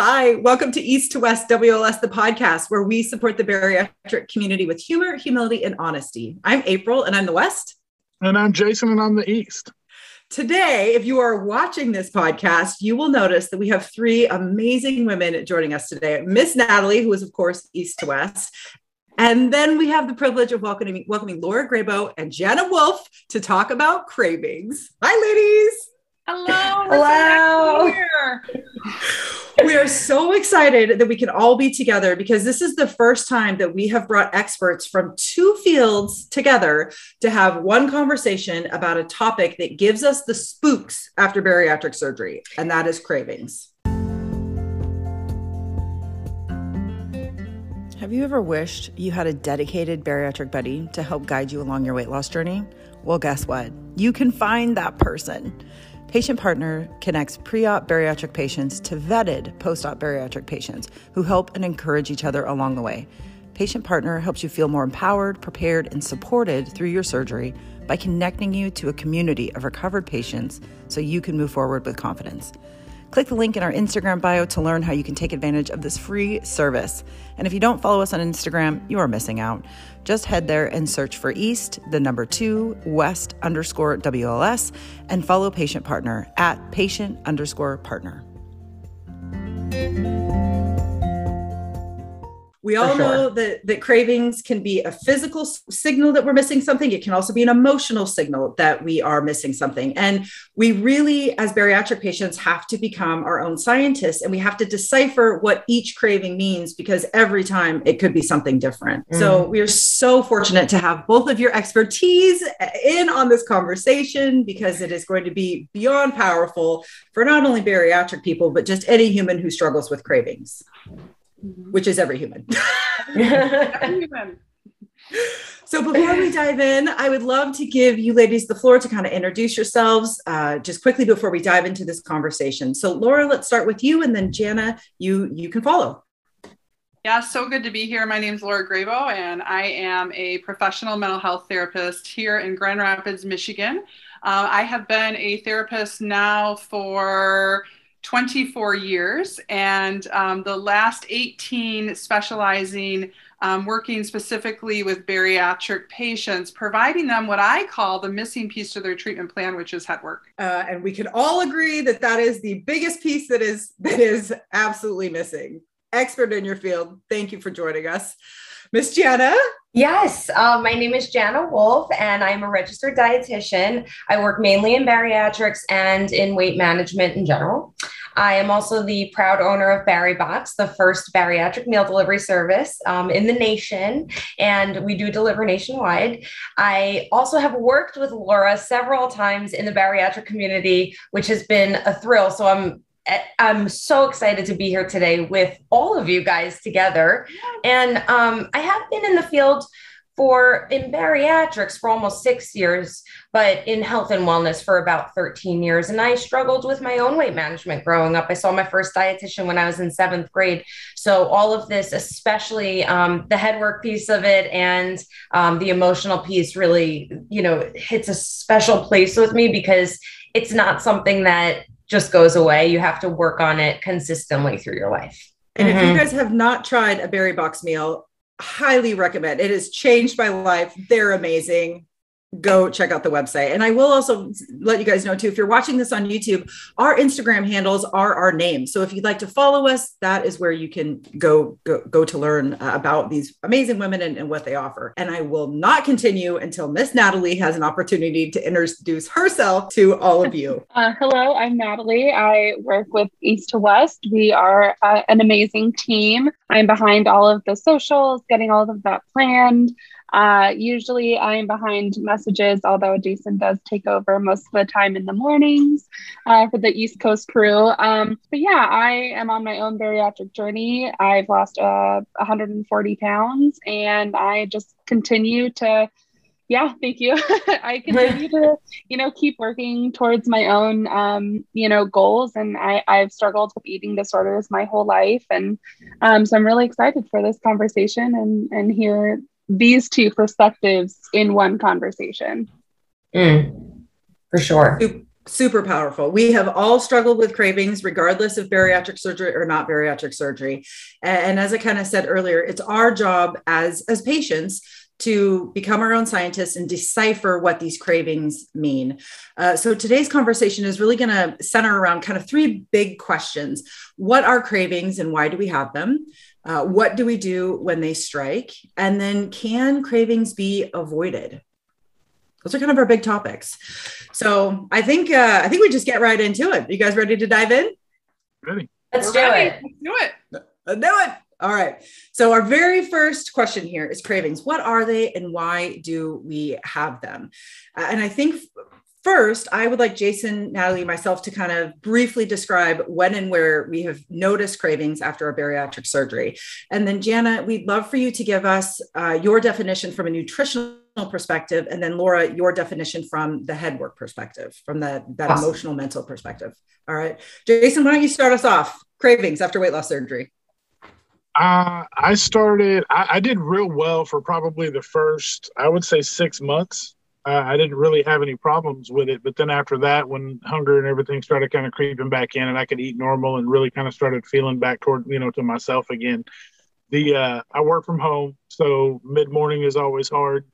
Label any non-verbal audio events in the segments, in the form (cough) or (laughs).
Hi, welcome to East to West WLS, the podcast where we support the bariatric community with humor, humility, and honesty. I'm April, and I'm the West. And I'm Jason, and I'm the East. Today, if you are watching this podcast, you will notice that we have three amazing women joining us today. Miss Natalie, who is, of course, East to West. And then we have the privilege of welcoming, welcoming Laura Graybo and Jana Wolf to talk about cravings. Hi, ladies. Hello. Hello. (laughs) we are so excited that we can all be together because this is the first time that we have brought experts from two fields together to have one conversation about a topic that gives us the spooks after bariatric surgery, and that is cravings. Have you ever wished you had a dedicated bariatric buddy to help guide you along your weight loss journey? Well, guess what? You can find that person. Patient Partner connects pre op bariatric patients to vetted post op bariatric patients who help and encourage each other along the way. Patient Partner helps you feel more empowered, prepared, and supported through your surgery by connecting you to a community of recovered patients so you can move forward with confidence. Click the link in our Instagram bio to learn how you can take advantage of this free service. And if you don't follow us on Instagram, you are missing out. Just head there and search for East, the number two, West underscore WLS, and follow Patient Partner at patient underscore partner. We all sure. know that, that cravings can be a physical signal that we're missing something. It can also be an emotional signal that we are missing something. And we really, as bariatric patients, have to become our own scientists and we have to decipher what each craving means because every time it could be something different. Mm. So we are so fortunate to have both of your expertise in on this conversation because it is going to be beyond powerful for not only bariatric people, but just any human who struggles with cravings mm-hmm. which is every human. (laughs) every human. So before we dive in, I would love to give you ladies the floor to kind of introduce yourselves uh, just quickly before we dive into this conversation. So Laura, let's start with you, and then Jana, you you can follow. Yeah, so good to be here. My name is Laura Graybo, and I am a professional mental health therapist here in Grand Rapids, Michigan. Uh, I have been a therapist now for 24 years, and um, the last 18 specializing, um, working specifically with bariatric patients, providing them what I call the missing piece to their treatment plan, which is head work. Uh, and we can all agree that that is the biggest piece that is that is absolutely missing. Expert in your field, thank you for joining us. Miss Jana? Yes, uh, my name is Jana Wolf, and I'm a registered dietitian. I work mainly in bariatrics and in weight management in general. I am also the proud owner of BariBox, the first bariatric meal delivery service um, in the nation, and we do deliver nationwide. I also have worked with Laura several times in the bariatric community, which has been a thrill. So I'm I'm so excited to be here today with all of you guys together. And um, I have been in the field for in bariatrics for almost six years, but in health and wellness for about 13 years. And I struggled with my own weight management growing up. I saw my first dietitian when I was in seventh grade. So all of this, especially um, the head work piece of it and um, the emotional piece, really, you know, hits a special place with me because it's not something that just goes away. You have to work on it consistently through your life. And mm-hmm. if you mm-hmm. guys have not tried a BariBox meal, highly recommend. It has changed my life. They're amazing go check out the website. And I will also let you guys know too, if you're watching this on YouTube, our Instagram handles are our names. So if you'd like to follow us, that is where you can go go, go to learn uh, about these amazing women and, and what they offer. And I will not continue until Miss Natalie has an opportunity to introduce herself to all of you. (laughs) Uh, hello, I'm Natalie. I work with East to West. We are uh, an amazing team. I'm behind all of the socials, getting all of that planned. Uh, usually I'm behind messages, although Jason does take over most of the time in the mornings uh, for the East Coast crew. Um, but yeah, I am on my own bariatric journey. I've lost uh, 140 pounds and I just continue to yeah thank you (laughs) i continue to you know keep working towards my own um, you know goals and I, i've struggled with eating disorders my whole life and um, so i'm really excited for this conversation and and hear these two perspectives in one conversation. Mm, for sure. super powerful. We have all struggled with cravings, regardless of bariatric surgery or not bariatric surgery. And, as I kind of said earlier, it's our job as as patients to become our own scientists and decipher what these cravings mean. Uh, so today's conversation is really going to center around kind of three big questions: What are cravings, and why do we have them? Uh, what do we do when they strike? And then, can cravings be avoided? those are kind of our big topics. So I think uh, I think we just get right into it. You guys ready to dive in? Ready. Let's do ready. it. Let's do it. Let's do it. All right. So our very first question here is cravings. What are they and why do we have them? Uh, and I think first, I would like Jason, Natalie, myself to kind of briefly describe when and where we have noticed cravings after a bariatric surgery. And then, Jana, we'd love for you to give us uh, your definition from a nutritional perspective. And then, Laura, your definition from the head work perspective, from the, that awesome. emotional, mental perspective. All right. Jason, why don't you start us off? Cravings after weight loss surgery. Uh, I started, I, I, did real well for probably the first, I would say six months. Uh, I didn't really have any problems with it. But then after that, when hunger and everything started kind of creeping back in and I could eat normal and really kind of started feeling back toward, you know, to myself again, the, uh, I work from home. So mid morning is always hard.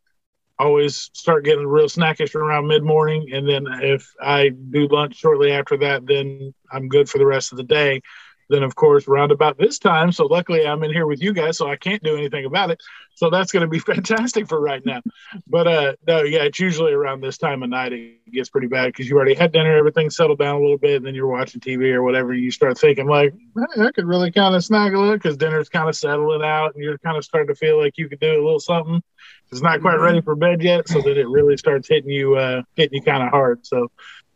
Always start getting real snackish around mid morning. And then if I do lunch shortly after that, then I'm good for the rest of the day then of course round about this time. So luckily i'm in here with you guys so i can't do anything about it. So that's going to be (laughs) fantastic for right now. But uh no yeah it's usually around this time of night it gets pretty bad because you already had dinner everything settled down a little bit and then you're watching tv or whatever you start thinking like hey, i could really kind of snaggle it because dinner's kind of settling out and you're kind of starting to feel like you could do a little something it's not quite ready for bed yet. So then it really starts hitting you uh hitting you kind of hard. So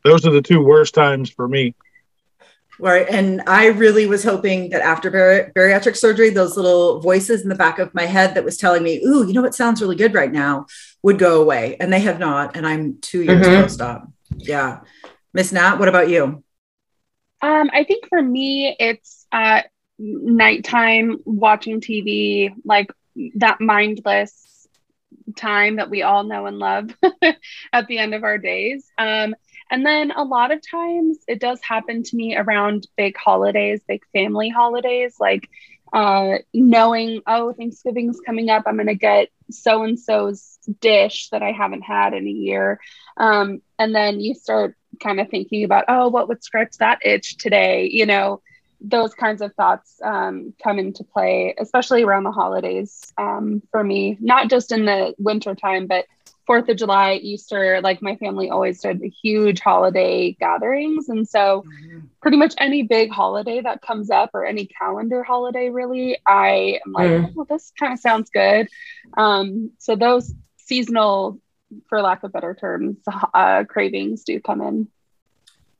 those are the two worst times for me Right. And I really was hoping that after bar- bariatric surgery, those little voices in the back of my head that was telling me, Ooh, you know what sounds really good right now would go away. And they have not. And I'm two years mm-hmm. post op. Yeah. Miss Nat, what about you? Um, I think for me, it's at nighttime watching TV, like that mindless time that we all know and love (laughs) at the end of our days. Um, and then a lot of times it does happen to me around big holidays, big family holidays, like uh, knowing, oh, Thanksgiving's coming up. I'm going to get so and so's dish that I haven't had in a year. Um, and then you start kind of thinking about, oh, what would scratch that itch today? You know, those kinds of thoughts um, come into play, especially around the holidays um, for me, not just in the winter time, but Fourth of July, Easter, like my family always did huge holiday gatherings. And so, mm-hmm. pretty much any big holiday that comes up or any calendar holiday, really, I am like, mm. well, this kind of sounds good. Um, so, those seasonal, for lack of better terms, uh, cravings do come in.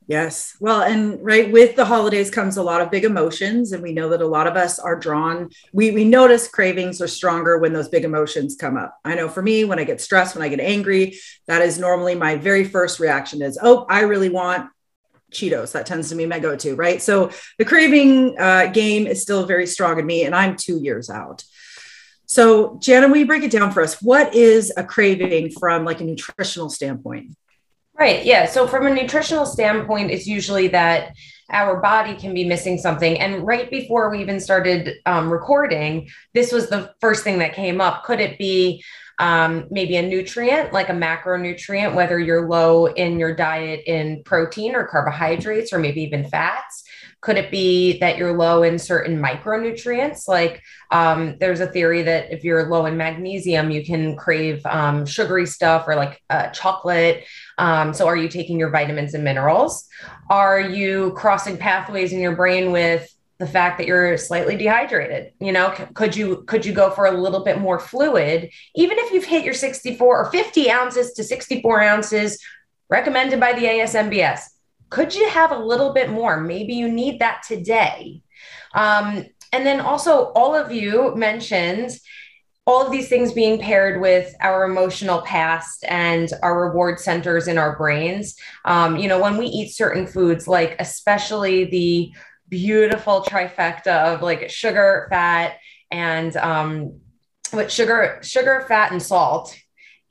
Yes. Well, and right with the holidays comes a lot of big emotions. And we know that a lot of us are drawn, we, we notice cravings are stronger when those big emotions come up. I know for me, when I get stressed, when I get angry, that is normally my very first reaction is, oh, I really want Cheetos. That tends to be my go to, right? So the craving uh, game is still very strong in me, and I'm two years out. So, Jana, will you break it down for us? What is a craving from like a nutritional standpoint? Right. Yeah. So from a nutritional standpoint, it's usually that our body can be missing something. And right before we even started um, recording, this was the first thing that came up. Could it be um, maybe a nutrient, like a macronutrient, whether you're low in your diet in protein or carbohydrates, or maybe even fats? Could it be that you're low in certain micronutrients? Like um, there's a theory that if you're low in magnesium, you can crave um, sugary stuff or like uh, chocolate. Um, so, are you taking your vitamins and minerals? Are you crossing pathways in your brain with the fact that you're slightly dehydrated you know could you could you go for a little bit more fluid even if you've hit your 64 or 50 ounces to 64 ounces recommended by the asmbs could you have a little bit more? Maybe you need that today. Um, and then also, all of you mentioned all of these things being paired with our emotional past and our reward centers in our brains. Um, you know, when we eat certain foods, like especially the beautiful trifecta of like sugar, fat, and um, with sugar, sugar, fat, and salt,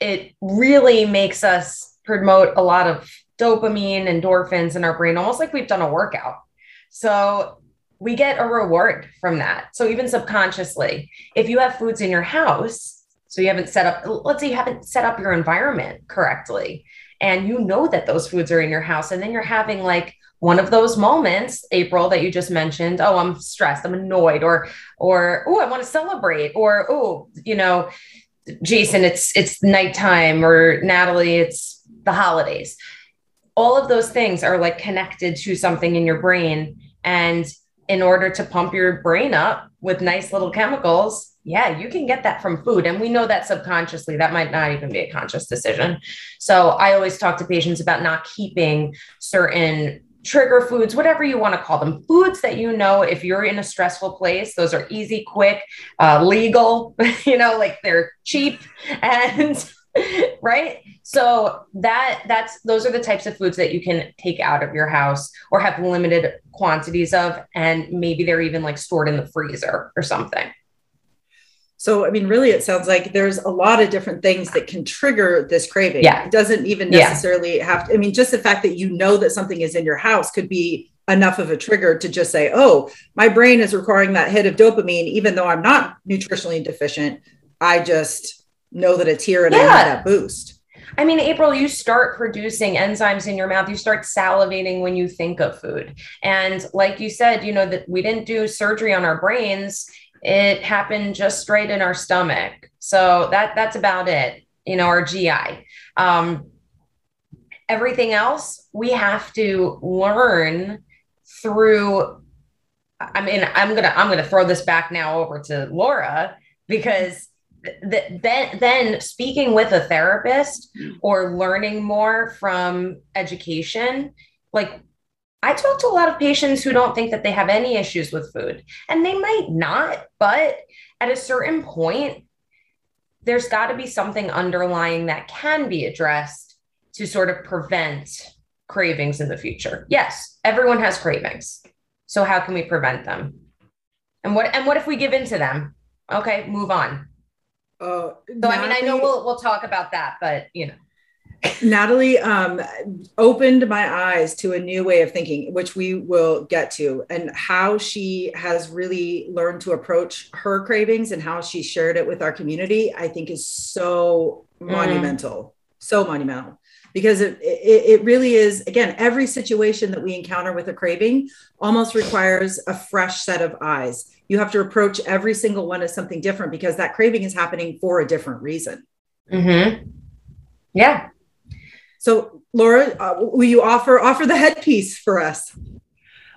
it really makes us promote a lot of dopamine, endorphins in our brain, almost like we've done a workout. So we get a reward from that. So even subconsciously, if you have foods in your house, so you haven't set up, let's say you haven't set up your environment correctly, and you know that those foods are in your house, and then you're having like one of those moments, April, that you just mentioned. Oh, I'm stressed, I'm annoyed, or or oh, I want to celebrate, or oh, you know, Jason, it's it's nighttime, or Natalie, it's the holidays. All of those things are like connected to something in your brain. And in order to pump your brain up with nice little chemicals, yeah, you can get that from food. And we know that subconsciously, that might not even be a conscious decision. So I always talk to patients about not keeping certain trigger foods, whatever you want to call them, foods that you know if you're in a stressful place, those are easy, quick, uh, legal, (laughs) you know, like they're cheap (laughs) and (laughs) right so that that's those are the types of foods that you can take out of your house or have limited quantities of and maybe they're even like stored in the freezer or something so, I mean, really, it sounds like there's a lot of different things that can trigger this craving. Yeah. It doesn't even necessarily yeah. have to, I mean, just the fact that you know that something is in your house could be enough of a trigger to just say, oh, my brain is requiring that hit of dopamine, even though I'm not nutritionally deficient. I just know that it's here and yeah. I need that boost. I mean, April, you start producing enzymes in your mouth. You start salivating when you think of food. And like you said, you know, that we didn't do surgery on our brains it happened just right in our stomach. So that that's about it. You know, our GI. Um, everything else we have to learn through. I mean, I'm gonna I'm gonna throw this back now over to Laura because th- then then speaking with a therapist mm. or learning more from education like I talk to a lot of patients who don't think that they have any issues with food, and they might not, but at a certain point, there's got to be something underlying that can be addressed to sort of prevent cravings in the future. Yes, everyone has cravings. So how can we prevent them? And what and what if we give in to them? Okay, move on. Uh, so I mean, I know we'll we'll talk about that, but you know. (laughs) Natalie um, opened my eyes to a new way of thinking, which we will get to, and how she has really learned to approach her cravings and how she shared it with our community. I think is so mm. monumental, so monumental, because it, it it really is. Again, every situation that we encounter with a craving almost requires a fresh set of eyes. You have to approach every single one as something different because that craving is happening for a different reason. Hmm. Yeah. So, Laura, uh, will you offer offer the headpiece for us?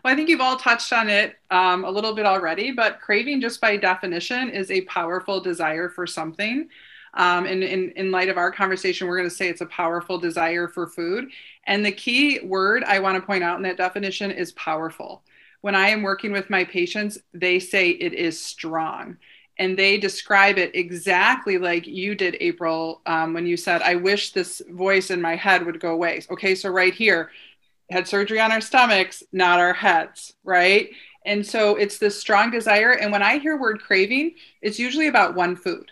Well, I think you've all touched on it um, a little bit already, but craving, just by definition, is a powerful desire for something. Um, and in, in light of our conversation, we're going to say it's a powerful desire for food. And the key word I want to point out in that definition is powerful. When I am working with my patients, they say it is strong and they describe it exactly like you did, April, um, when you said, I wish this voice in my head would go away. Okay, so right here, had surgery on our stomachs, not our heads, right? And so it's this strong desire. And when I hear word craving, it's usually about one food.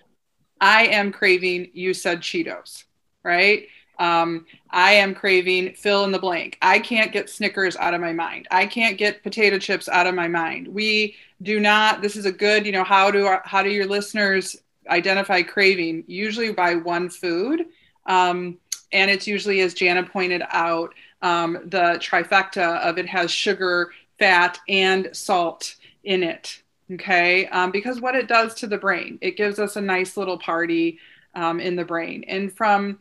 I am craving, you said Cheetos, right? Um, I am craving fill in the blank. I can't get Snickers out of my mind. I can't get potato chips out of my mind. We do not. This is a good. You know how do our, how do your listeners identify craving? Usually by one food, um, and it's usually as Jana pointed out, um, the trifecta of it has sugar, fat, and salt in it. Okay, um, because what it does to the brain, it gives us a nice little party um, in the brain, and from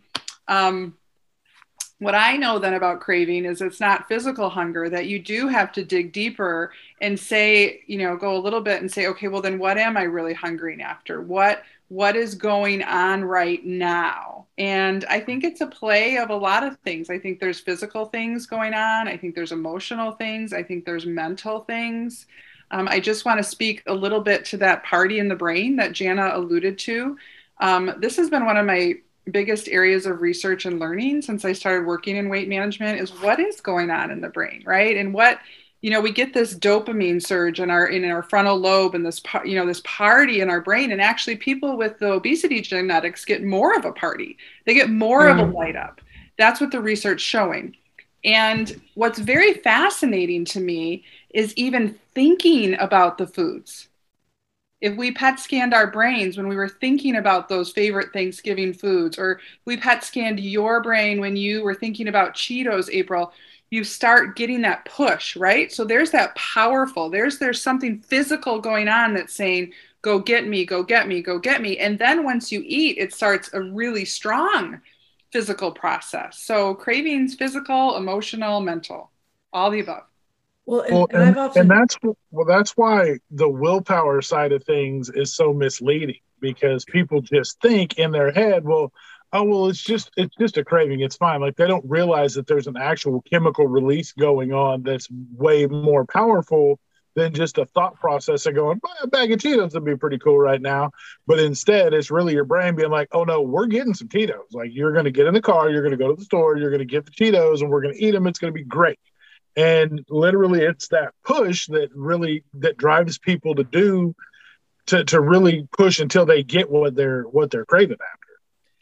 um, what I know then about craving is it's not physical hunger, that you do have to dig deeper and say, you know, go a little bit and say, okay, well, then what am I really hungering after? What what is going on right now? And I think it's a play of a lot of things. I think there's physical things going on. I think there's emotional things. I think there's mental things. Um, I just want to speak a little bit to that party in the brain that Jana alluded to. Um, this has been one of my biggest areas of research and learning since I started working in weight management is what is going on in the brain, right? And what you know, we get this dopamine surge in our in our frontal lobe and this you know this party in our brain and actually people with the obesity genetics get more of a party. They get more mm. of a mm. light up. That's what the research showing. And what's very fascinating to me is even thinking about the foods. If we PET scanned our brains when we were thinking about those favorite Thanksgiving foods, or we PET scanned your brain when you were thinking about Cheetos, April, you start getting that push, right? So there's that powerful, there's there's something physical going on that's saying, go get me, go get me, go get me. And then once you eat, it starts a really strong physical process. So cravings, physical, emotional, mental, all the above. Well, and, well, and, and, often... and that's well, that's why the willpower side of things is so misleading because people just think in their head, well, oh well, it's just it's just a craving, it's fine. Like they don't realize that there's an actual chemical release going on that's way more powerful than just a thought process of going, a bag of Cheetos would be pretty cool right now. But instead, it's really your brain being like, oh no, we're getting some Cheetos. Like you're going to get in the car, you're going to go to the store, you're going to get the Cheetos, and we're going to eat them. It's going to be great. And literally, it's that push that really that drives people to do to to really push until they get what they're what they're craving after.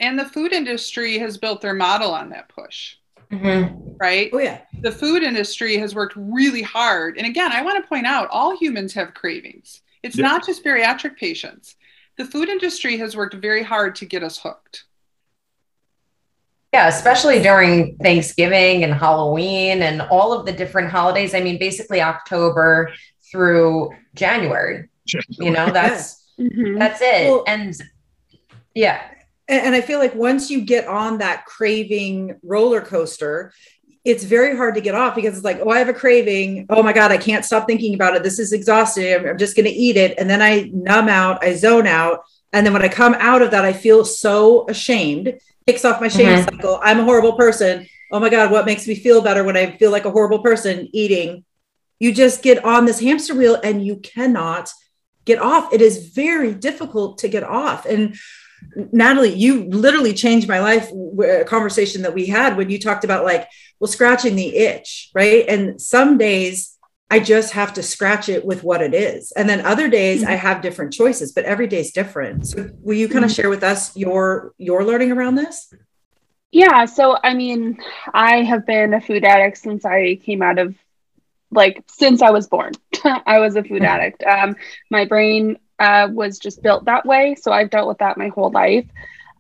And the food industry has built their model on that push. Mm-hmm. Right? Oh, yeah. The food industry has worked really hard. And again, I want to point out all humans have cravings, it's yeah. not just bariatric patients. The food industry has worked very hard to get us hooked. Yeah, especially during Thanksgiving and Halloween and all of the different holidays. I mean, basically October through January. January. You know, that's mm-hmm. that's it. Well, and yeah and I feel like once you get on that craving roller coaster, it's very hard to get off because it's like, oh, I have a craving. Oh my God, I can't stop thinking about it. This is exhausting. I'm, I'm just going to eat it. And then I numb out, I zone out. And then when I come out of that, I feel so ashamed, kicks off my shame mm-hmm. cycle. I'm a horrible person. Oh my God, what makes me feel better when I feel like a horrible person eating? You just get on this hamster wheel and you cannot get off. It is very difficult to get off. And Natalie, you literally changed my life. A conversation that we had when you talked about like, well, scratching the itch, right? And some days I just have to scratch it with what it is. And then other days mm-hmm. I have different choices, but every day is different. So will you kind of mm-hmm. share with us your your learning around this? Yeah, so I mean, I have been a food addict since I came out of like since I was born. (laughs) I was a food mm-hmm. addict. Um, my brain uh, was just built that way. So I've dealt with that my whole life.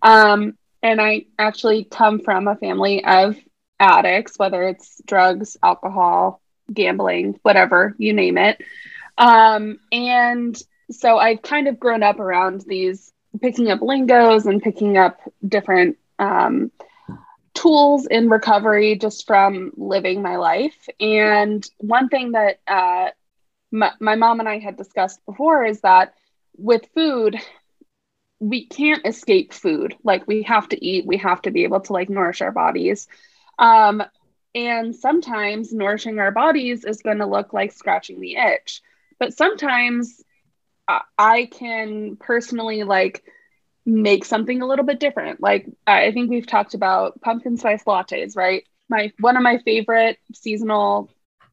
Um, and I actually come from a family of addicts, whether it's drugs, alcohol, gambling, whatever, you name it. Um, and so I've kind of grown up around these picking up lingos and picking up different um, tools in recovery just from living my life. And one thing that uh, my, my mom and I had discussed before is that with food, we can't escape food. Like we have to eat, we have to be able to like nourish our bodies. Um, and sometimes nourishing our bodies is going to look like scratching the itch. But sometimes I can personally like make something a little bit different. Like I think we've talked about pumpkin spice lattes, right? My one of my favorite seasonal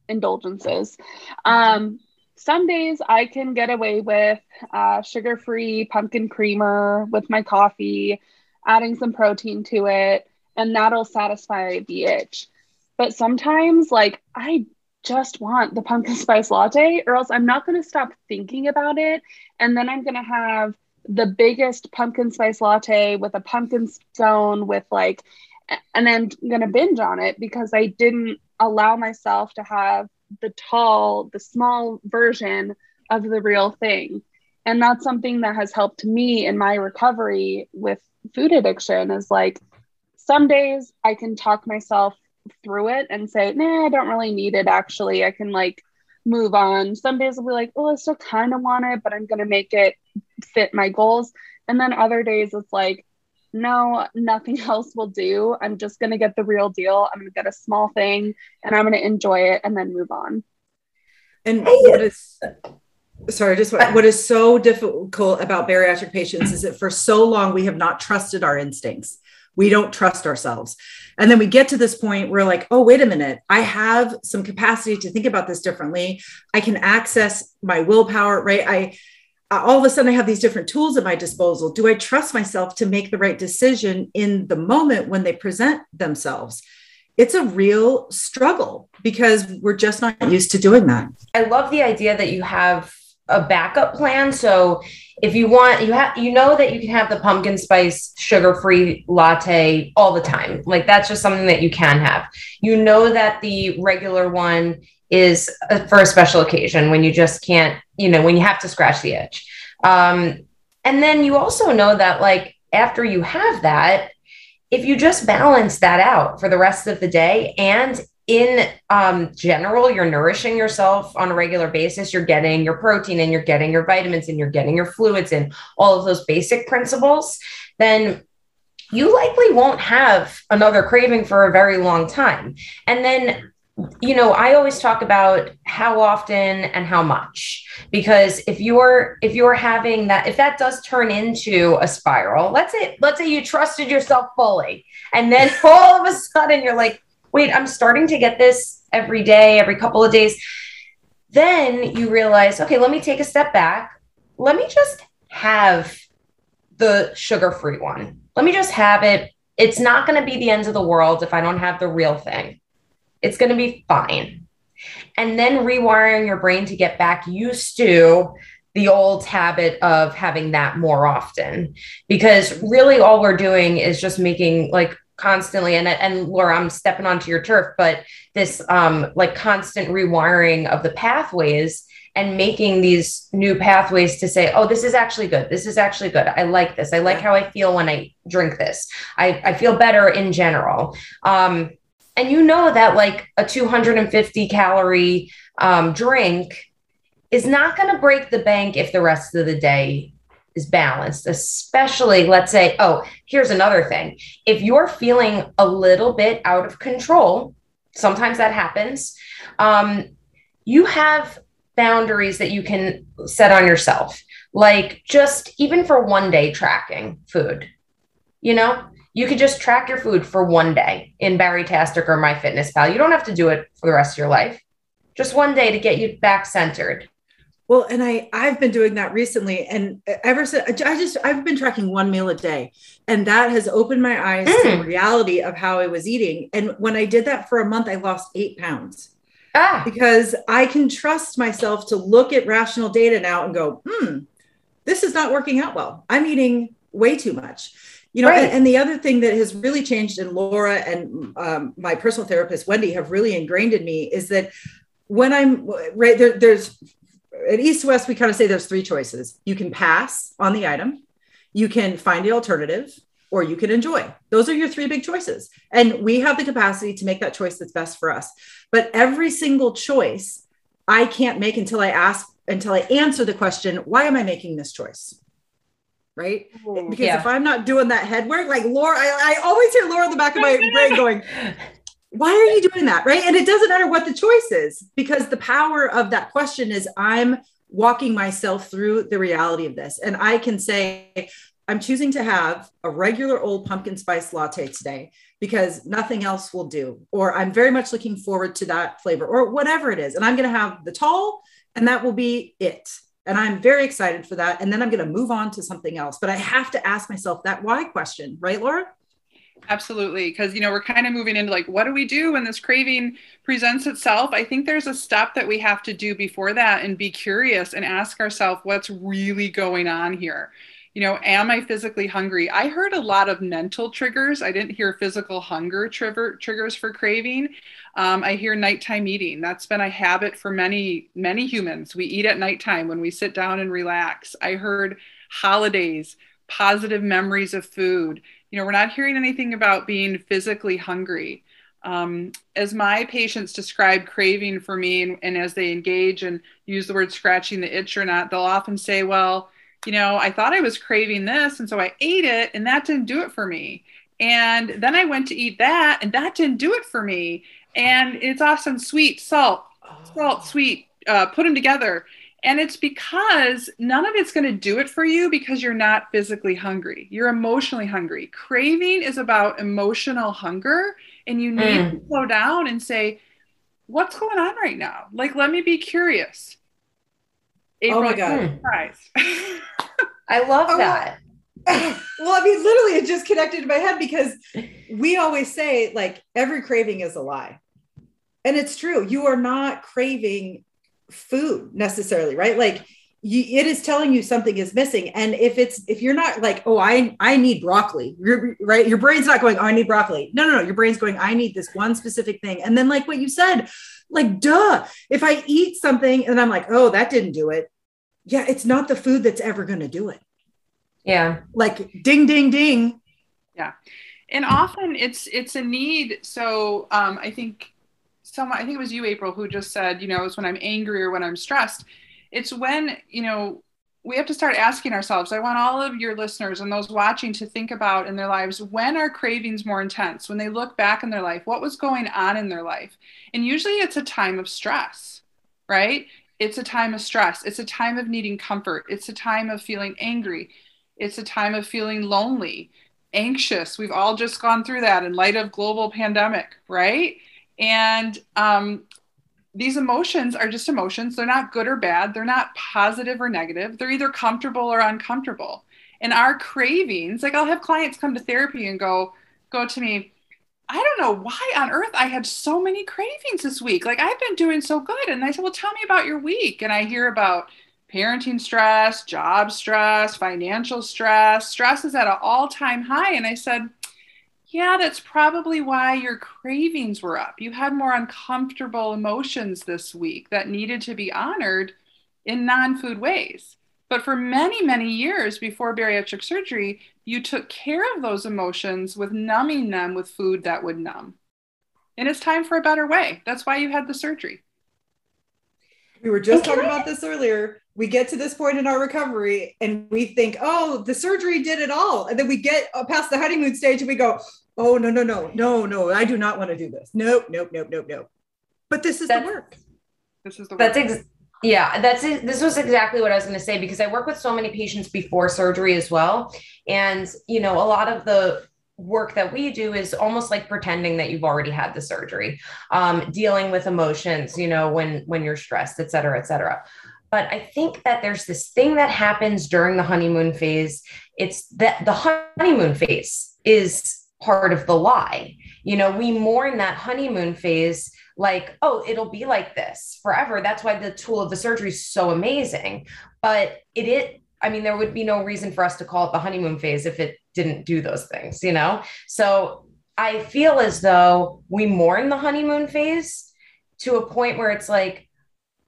indulgences. Um, some days I can get away with uh, sugar free pumpkin creamer with my coffee, adding some protein to it, and that'll satisfy the itch. But sometimes, like, I just want the pumpkin (laughs) spice latte, or else I'm not going to stop thinking about it. And then I'm going to have the biggest pumpkin spice latte with a pumpkin stone with like, and then I'm going to binge on it because I didn't allow myself to have the tall, the small version of the real thing. And that's something that has helped me in my recovery with food addiction is like some days I can talk myself through it and say, nah, I don't really need it actually. I can like move on. Some days I'll be like, oh, I still kind of want it, but I'm going to make it fit my goals. And then other days it's like, no, nothing (laughs) else will do. I'm just going to get the real deal. I'm going to get a small thing and I'm going to enjoy it and then move on. And oh, what is, sorry, just what, what is so difficult about bariatric patients is that for so long we have not trusted our instincts. We don't trust ourselves. And then we get to this point where, like, oh, wait a minute, I have some capacity to think about this differently. I can access my willpower, right? I, all of a sudden I have these different tools at my disposal. Do I trust myself to make the right decision in the moment when they present themselves? it's a real struggle because we're just not used to doing that. I love the idea that you have a backup plan. So if you want, you have, you know that you can have the pumpkin spice sugar free latte all the time. Like that's just something that you can have. You know that the regular one is for a special occasion when you just can't, you know, when you have to scratch the itch. Um, and then you also know that, like, after you have that, if you just balance that out for the rest of the day and in um, general, you're nourishing yourself on a regular basis. You're getting your protein and you're getting your vitamins and you're getting your fluids and all of those basic principles. Then you likely won't have another craving for a very long time. And then you know i always talk about how often and how much because if you're if you're having that if that does turn into a spiral let's say let's say you trusted yourself fully and then (laughs) all of a sudden you're like wait i'm starting to get this every day every couple of days. Then you realize okay let me take a step back. Let me just have the sugar free one. Let me just have it. It's not going to be the end of the world if i don't have the real thing. It's going to be fine. And then rewiring your brain to get back used to the old habit of having that more often. Because really all we're doing is just making like constantly and and Laura I'm stepping onto your turf but this um like constant rewiring of the pathways and making these new pathways to say oh this is actually good. This is actually good. I like this. I like how I feel when I drink this. I I feel better in general. Um and you know that like a 250 calorie um, drink is not going to break the bank if the rest of the day is balanced, especially let's say, oh, here's another thing. If you're feeling a little bit out of control, sometimes that happens, um, you have boundaries that you can set on yourself, like just even for one day tracking food. You know, you could just track your food for one day in Baritastic or MyFitnessPal. You don't have to do it for the rest of your life. Just one day to get you back centered. Well, and I I've been doing that recently, and ever since I just I've been tracking one meal a day, and that has opened my eyes mm. to the reality of how I was eating. And when I did that for a month, I lost eight pounds. Ah. Because I can trust myself to look at rational data now and go, hmm, this is not working out well. I'm eating way too much you know right. and, and, the other thing that has really changed and laura and um, my personal therapist wendy have really ingrained in me is that when i'm right there, there's at east west we kind of say there's three choices. You can pass on the item you can find the alternative or you can enjoy. Those are your three big choices. And we have the capacity to make that choice that's best for us. But every single choice i can't make until i ask until i answer the question why am i making this choice? Right? Because yeah. if I'm not doing that head work, like Laura, I, I always hear Laura in the back of my brain going, why are you doing that? Right. And it doesn't matter what the choice is, because the power of that question is I'm walking myself through the reality of this. And I can say, I'm choosing to have a regular old pumpkin spice latte today because nothing else will do. Or I'm very much looking forward to that flavor or whatever it is. And I'm going to have the tall, and that will be it. And I'm very excited for that. And then I'm going to move on to something else. But I have to ask myself that why question, right, Laura? Absolutely. Because, you know, we're kind of moving into like, what do we do when this craving presents itself? I think there's a step that we have to do before that and be curious and ask ourselves what's really going on here you know, am I physically hungry? I heard a lot of mental triggers. I didn't hear physical hunger trigger, triggers for craving. Um, I hear nighttime eating. That's been a habit for many, many humans. We eat at nighttime when we sit down and relax. I heard holidays, positive memories of food. You know, we're not hearing anything about being physically hungry. Um, as my patients describe craving for me, and, and as they engage and use the word scratching the itch or not, they'll often say, well, you know, I thought I was craving this. And so I ate it and that didn't do it for me. And then I went to eat that and that didn't do it for me. And it's awesome, sweet, salt, salt, sweet, uh, put them together. And it's because none of it's going to do it for you because you're not physically hungry. You're emotionally hungry. Craving is about emotional hunger. And you need mm. to slow down and say, what's going on right now? Like, let me be curious. April, oh my God. (laughs) I love oh, that. (laughs) well, I mean, literally, it just connected to my head because we always say, like, every craving is a lie. And it's true. You are not craving food necessarily, right? Like, you, it is telling you something is missing. And if it's if you're not like oh i i need broccoli you're, right? Your brain's not going oh i need broccoli. No no no. Your brain's going i need this one specific thing. And then like what you said like duh. If i eat something and i'm like oh that didn't do it. Yeah it's not the food that's ever going to do it. Yeah. Like ding ding ding. Yeah. And often it's it's a need. So um i think someone i think it was you april who just said you know it's when i'm angry or when i'm stressed. It's when you know we have to start asking ourselves i want all of your listeners and those watching to think about in their lives when are cravings more intense? When they look back in their life what was going on in their life? And usually it's a time of stress right? It's a time of stress. It's a time of needing comfort. It's a time of feeling angry. It's a time of feeling lonely anxious. We've all just gone through that in light of global pandemic right and um, these emotions are just emotions. They're not good or bad. They're not positive or negative. They're either comfortable or uncomfortable. And our cravings, like I'll have clients come to therapy and go, go to me, I don't know why on earth I had so many cravings this week. Like I've been doing so good. And I said, Well, tell me about your week. And I hear about parenting stress, job stress, financial stress. Stress is at an all time high. And I said, yeah, that's probably why your cravings were up. You had more uncomfortable emotions this week that needed to be honored in non food ways. But for many, many years before bariatric surgery, you took care of those emotions with numbing them with food that would numb. And it's time for a better way. That's why you had the surgery. We were just talking about this earlier. We get to this point in our recovery and we think, oh, the surgery did it all. And then we get uh, past the honeymoon stage and we go, oh no no no no no i do not want to do this. Nope nope nope nope nope. But this is that's, the work. This is the that's ex- yeah that's this was exactly what i was going to say because i work with so many patients before surgery as well. And you know a lot of the work that we do is almost like pretending that you've already had the surgery um, dealing with emotions you know when when you're stressed et cetera et cetera. But i think that there's this thing that happens during the honeymoon phase. It's that the honeymoon phase is part of the lie. You know, we mourn that honeymoon phase like, oh, it'll be like this forever. That's why the tool of the surgery is so amazing. But it, it I mean, there would be no reason for us to call it the honeymoon phase if it didn't do those things, you know? So I feel as though we mourn the honeymoon phase to a point where it's like,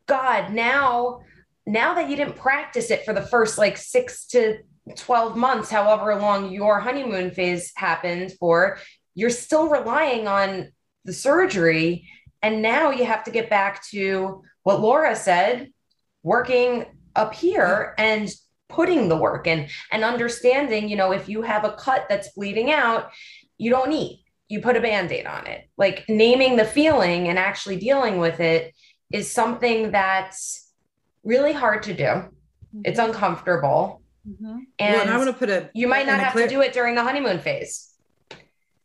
God, now, now that you didn't practice it for the first like six to 12 months, however long your honeymoon phase happened for, you're still relying on the surgery. And now you have to get back to what Laura said working up here and putting the work in and understanding, you know, if you have a cut that's bleeding out, you don't eat, you put a band aid on it. Like naming the feeling and actually dealing with it is something that's really hard to do. It's mm-hmm. uncomfortable Mm-hmm. And, well, and I want to put a you might not have to do it during the honeymoon phase.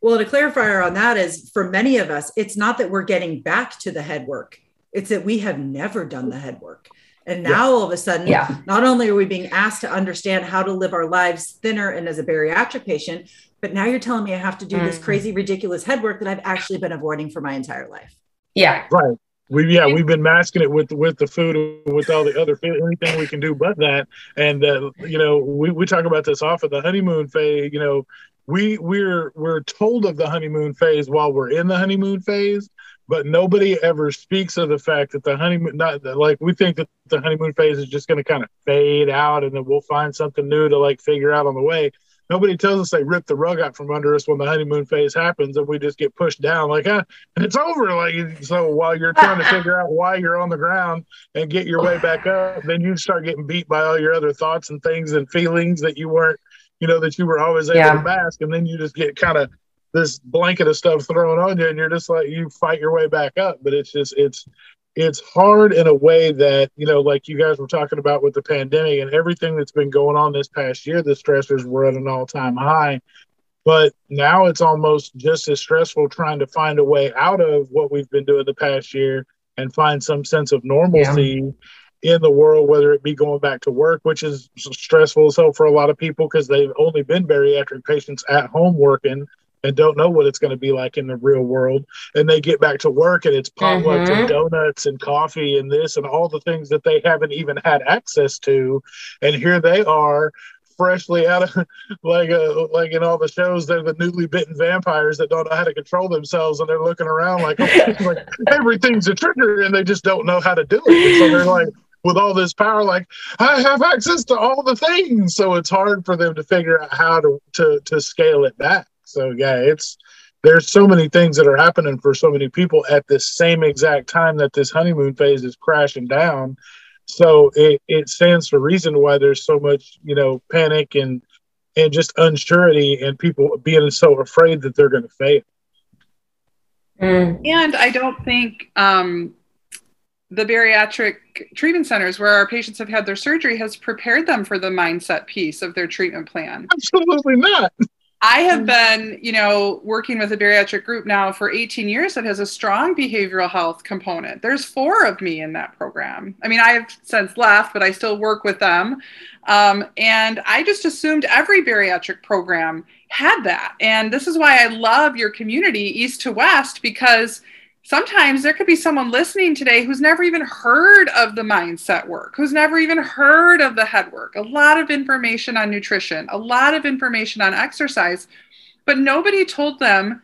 Well, a clarifier on that is for many of us, it's not that we're getting back to the head work, it's that we have never done the head work. And now yeah. all of a sudden, yeah. not only are we being asked to understand how to live our lives thinner and as a bariatric patient, but now you're telling me I have to do mm-hmm. this crazy, ridiculous head work that I've actually been avoiding for my entire life. Yeah. Right we yeah we've been masking it with with the food with all the other anything we can do but that. And uh, you know we, we talk about this off of the honeymoon phase you know we we're we're told of the honeymoon phase while we're in the honeymoon phase but nobody ever speaks of the fact that the honeymoon not like we think that the honeymoon phase is just going to kind of fade out and then we'll find something new to like figure out on the way nobody tells us they rip the rug out from under us when the honeymoon phase happens and we just get pushed down like ah, and it's over. Like so while you're trying to figure out why you're on the ground and get your way back up then you start getting beat by all your other thoughts and things and feelings that you weren't you know that you were always able yeah. to mask. And then you just get kind of this blanket of stuff thrown on you and you're just like you fight your way back up. But it's just it's it's hard in a way that you know like you guys were talking about with the pandemic and everything that's been going on this past year the stressors were at an all-time high. But now it's almost just as stressful trying to find a way out of what we've been doing the past year and find some sense of normalcy in the world, whether it be going back to work, which is stressful as hell for a lot of people because they've only been bariatric patients at home working and don't know what it's going to be like in the real world. And they get back to work and it's potlucks mm-hmm. and donuts and coffee and this and all the things that they haven't even had access to. And here they are freshly out of (laughs) like uh, like in all the shows they're the newly bitten vampires that don't know how to control themselves and they're looking around like, (laughs) oh, like everything's a trigger and they just don't know how to do it and so they're like with all this power like i have access to all the things so it's hard for them to figure out how to to, to scale it back so yeah it's there's so many things that are happening for so many people at this same exact time that this honeymoon phase is crashing down so it, it stands to reason why there's so much, you know, panic and and just unsurety and people being so afraid that they're going to fail. Mm. And I don't think um, the bariatric treatment centers where our patients have had their surgery has prepared them for the mindset piece of their treatment plan. Absolutely not. I have been, you know, working with a bariatric group now for 18 years that has a strong behavioral health component. There's four of me in that program. I mean, I have since left, but I still work with them. Um, and I just assumed every bariatric program had that. And this is why I love your community, east to west, because sometimes there could be someone listening today who's never even heard of the mindset work, who's never even heard of the head work. A lot of information on nutrition, a lot of information on exercise, but nobody told them,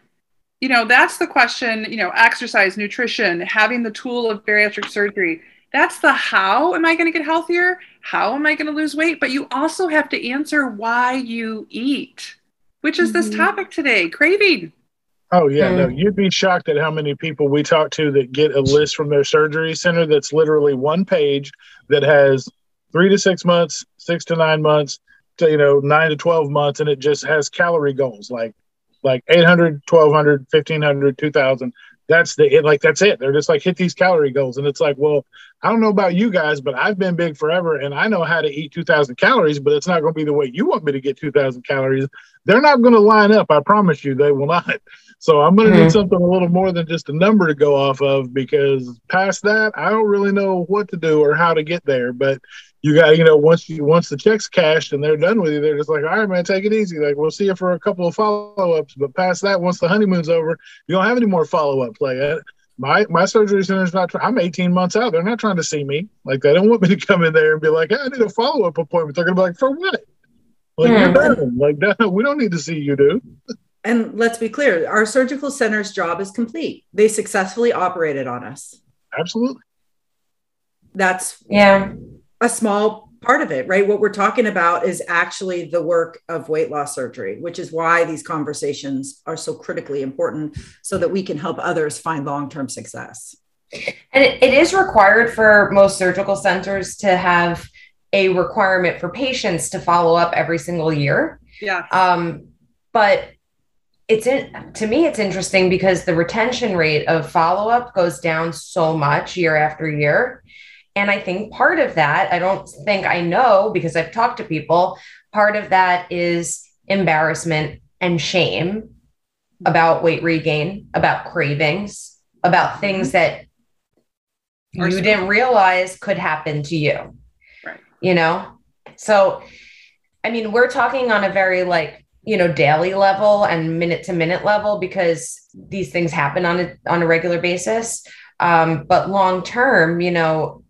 you know, that's the question, you know, exercise, nutrition, having the tool of bariatric surgery. That's the how am I going to get healthier? How am I going to lose weight? But you also have to answer why you eat, which is mm-hmm. this topic today craving Oh yeah, no, mm. you'd be shocked at how many people we talk to that get a list from their surgery center that's literally one page that has three to six months, six to nine months, to you know, nine to twelve months, and it just has calorie goals like like 800, 1200, 1500, 2000. That's the it, like that's it. They're just like hit these calorie goals, and it's like, well, I don't know about you guys, but I've been big forever, and I know how to eat 2000 calories, but it's not going to be the way you want me to get 2000 calories. They're not going to line up. I promise you, they will not. (laughs) So I'm going to mm-hmm. need something a little more than just a number to go off of because past that, I don't really know what to do or how to get there. But you got, you know, once you once the check's cashed and they're done with you, they're just like, all right, man, take it easy. Like we'll see you for a couple of follow ups. But past that, once the honeymoon's over, you don't have any more follow ups. Like my my surgery center's not. Try- I'm 18 months out. They're not trying to see me. Like they don't want me to come in there and be like, hey, I need a follow up appointment. They're gonna be like, for what? Like you're done. Like we don't need to see you, dude and let's be clear our surgical center's job is complete they successfully operated on us absolutely that's yeah a small part of it right? What we're talking about is actually the work of weight loss surgery which is why these conversations are so critically important so that we can help others find long-term success. And it, it is required for most surgical centers to have a requirement for patients to follow up every single year. Yeah. Um but it's in, to me it's interesting because the retention rate of follow-up goes down so much year after year and i think part of that i don't think i know because i've talked to people part of that is embarrassment and shame about weight regain about cravings about things that you didn't realize could happen to you. Right. You know? So i mean we're talking on a very like you know daily level and minute to minute level because these things happen on a on a regular basis. Um, but long term you know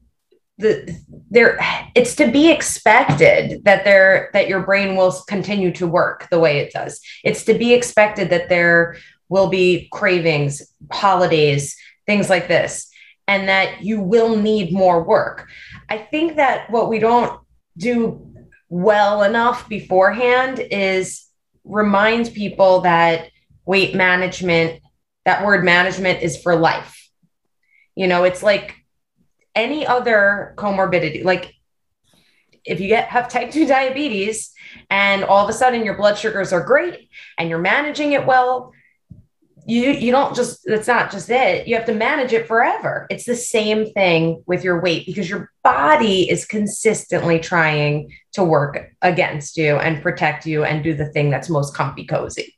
the there it's to be expected that there that your brain will continue to work the way it does it's to be expected that there will be cravings holidays things like this and that you will need more work i think that what we don't do well enough beforehand is remind people that weight management, that word management is for life. You know, it's like any other comorbidity. Like if you get have type 2 diabetes and all of a sudden your blood sugars are great and you're managing it well, you you don't just that's not just it. You have to manage it forever. It's the same thing with your weight because your body is consistently trying to work against you and protect you and do the thing that's most comfy cozy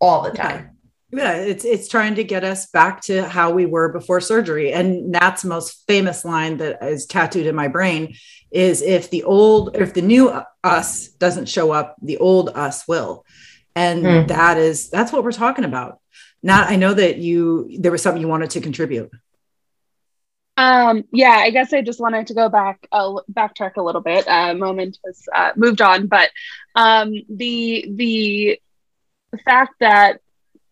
all the time Yeah, it's it's trying to get us back to how we were before surgery. And Nat's most famous line that is tattooed in my brain is if the old if the new us doesn't show up, the old us will. And mm. that is that's what we're talking about. Nat, I know that you there was something you wanted to contribute. Um, yeah, I guess I just wanted to go back, uh, backtrack a little bit. Uh, moment has uh, moved on, but um, the the fact that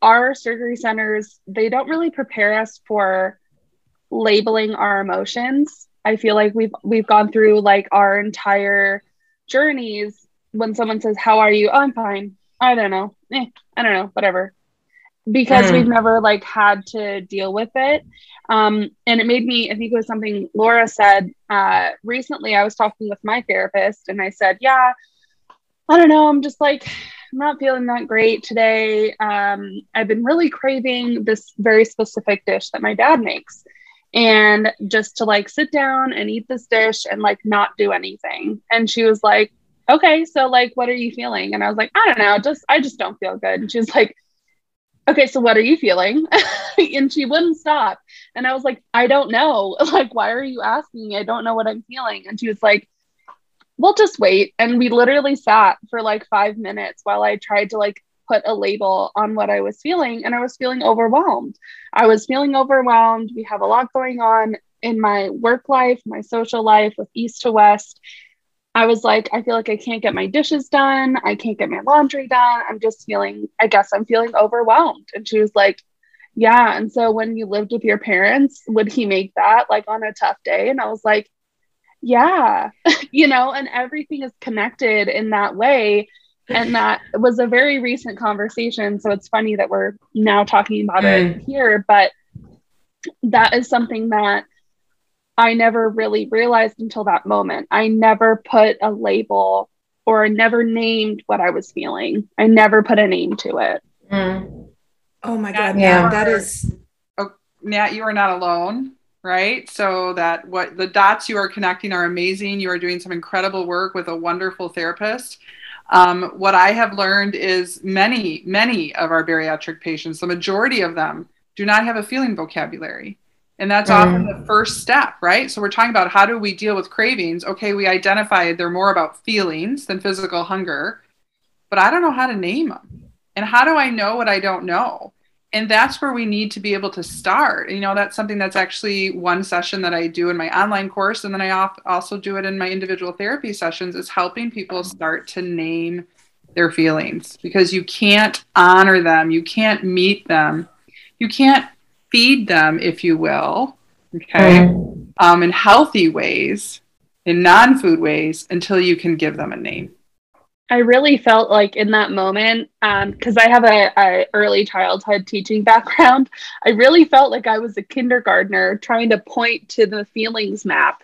our surgery centers they don't really prepare us for labeling our emotions. I feel like we've we've gone through like our entire journeys. When someone says, "How are you?" Oh, I'm fine. I don't know. Eh, I don't know. Whatever because mm. we've never like had to deal with it um, and it made me i think it was something lora said uh, recently i was talking with my therapist and i said yeah i don't know i'm just like i'm not feeling that great today um, i've been really craving this very specific dish that my dad makes and just to like sit down and eat this dish and like not do anything and she was like okay so like what are you feeling and i was like i don't know just i just don't feel good and she was like okay, so what are you feeling? (laughs) and she wouldn't stop. And I was like, I don't know. (laughs) Like, why are you asking me? I don't know what I'm feeling. And she was like, we'll just wait. And we literally sat for like five minutes while I tried to like put a label on what I was feeling. And I was feeling overwhelmed. I was feeling overwhelmed. We have a lot going on in my work life, my social life with East to West. I was like, I feel like I can't get my dishes done. I can't get my laundry done. I'm just feeling, I guess I'm feeling overwhelmed. And she was like, Yeah. And so when you lived with your parents, would he make that like on a tough day? And I was like, Yeah, (laughs) you know, and everything is connected in that way. And that was a very recent conversation. So it's funny that we're now talking about mm. it here, but that is something that I never really realized until that moment. I never put a label or never named what I was feeling. I never put a name to it. Mm. Oh my God. Yeah. That is. Oh, Nat, you are not alone, right? So that what the dots you are connecting are amazing. You are doing some incredible work with a wonderful therapist. Um, what I have learned is many, many of our bariatric patients, the majority of them, do not have a feeling vocabulary. And that's mm. often the first step, right? So we're talking about how do we deal with cravings? Okay, we identified they're more about feelings than physical hunger, but I don't know how to name them. And how do I know what I don't know? And that's where we need to be able to start. You know, that's something that's actually one session that I do in my online course. And then I also do it in my individual therapy sessions is helping people start to name their feelings because you can't honor them. You can't meet them. You can't feed them, if you will, okay, um, in healthy ways, in non food ways, until you can give them a name. I really felt like in that moment, because um, I have a, a, early childhood teaching (laughs) background, I really felt like I was a kindergartner trying to point to the feelings map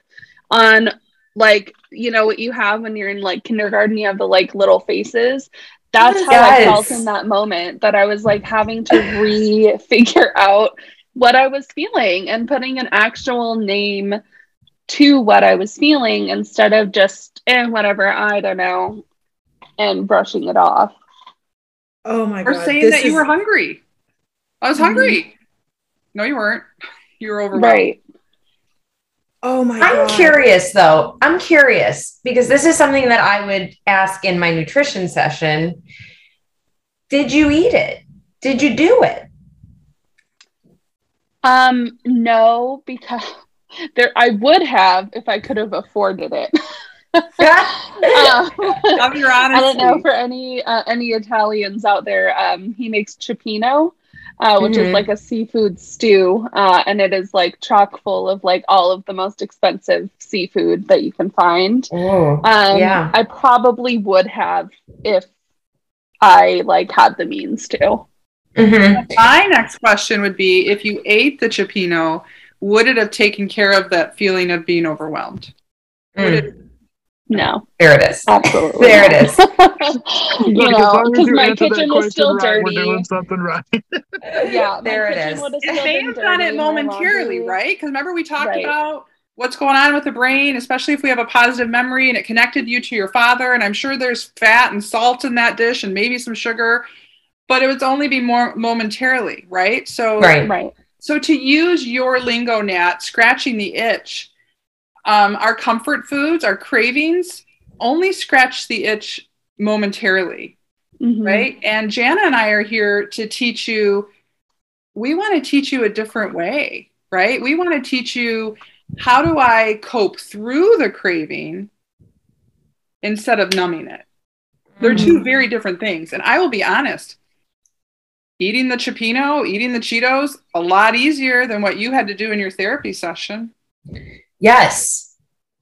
on like you know what you have when you're in like kindergarten you have the like little faces that's how. I felt in that moment that I was like having to (laughs) refigure out what I was feeling and putting an actual name to what I was feeling instead of just eh, whatever, I don't know, and brushing it off. Oh my or god. Or saying that is... you were hungry. I was mm-hmm. hungry. No, you weren't. (laughs) You were overwhelmed. Right. Oh my I'm God. curious though. I'm curious because this is something that I would ask in my nutrition session. Did you eat it? Did you do it? Um, no, because (laughs) there I would have if I could have afforded it. (laughs) um, your honesty. I don't know for any uh, any Italians out there. Um, he makes cioppino, uh, which mm-hmm. is like a seafood stew, uh, and it is like chock full of like all of the most expensive seafood that you can find. Oh, um, yeah. I probably would have if I like had the means to. Mm-hmm. My next question would be: If you ate the cioppino, would it have taken care of that feeling of being overwhelmed? Mm. It- no. There it is. Absolutely. there it is. (laughs) you know, because my kitchen was still right, dirty. We're doing something right. (laughs) yeah, there it is. And they have done it momentarily, right? Because remember we talked right. about what's going on with the brain, especially if we have a positive memory and it connected you to your father. And I'm sure there's fat and salt in that dish and maybe some sugar. but it would only be more momentarily, right? So, Right. Right. so to use your lingo, Nat, scratching the itch, um, our comfort foods, our cravings, only scratch the itch momentarily, Mhm. right? And Jana and I are here to teach you. We want to teach you a different way, right? We want to teach you how do I cope through the craving instead of numbing it. They're two very different things. And I will be honest, eating the cioppino, eating the Cheetos, a lot easier than what you had to do in your therapy session. Yes.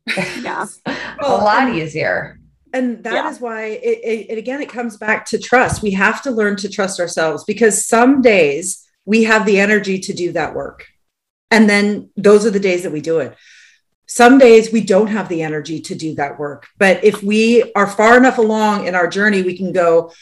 (laughs) Yeah. (laughs) a lot and- easier. And that is Yeah. why it, it, it again it comes back to trust. We have to learn to trust ourselves because some days we have the energy to do that work. And then those are the days that we do it. Some days we don't have the energy to do that work. But if we are far enough along in our journey, we can go,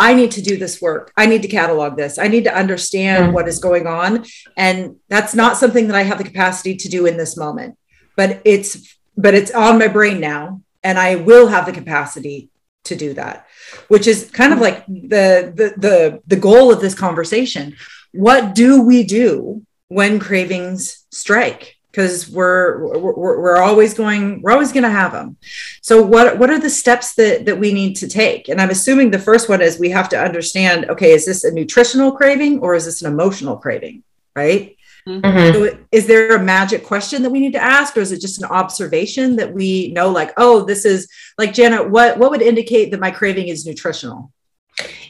I need to do this work. I need to catalog this. I need to understand Mhm. what is going on. And that's not something that I have the capacity to do in this moment. But it's but it's on my brain now and I will have the capacity to do that, which is kind of like the the the the goal of this conversation. What do we do when cravings strike? Because we're, we're we're always going we're always going to have them. So what what are the steps that that we need to take? And I'm assuming the first one is we have to understand. Okay, is this a nutritional craving or is this an emotional craving? Right. Mhm. So is there a magic question that we need to ask, or is it just an observation that we know, like, oh, this is like Janet, what what would indicate that my craving is nutritional?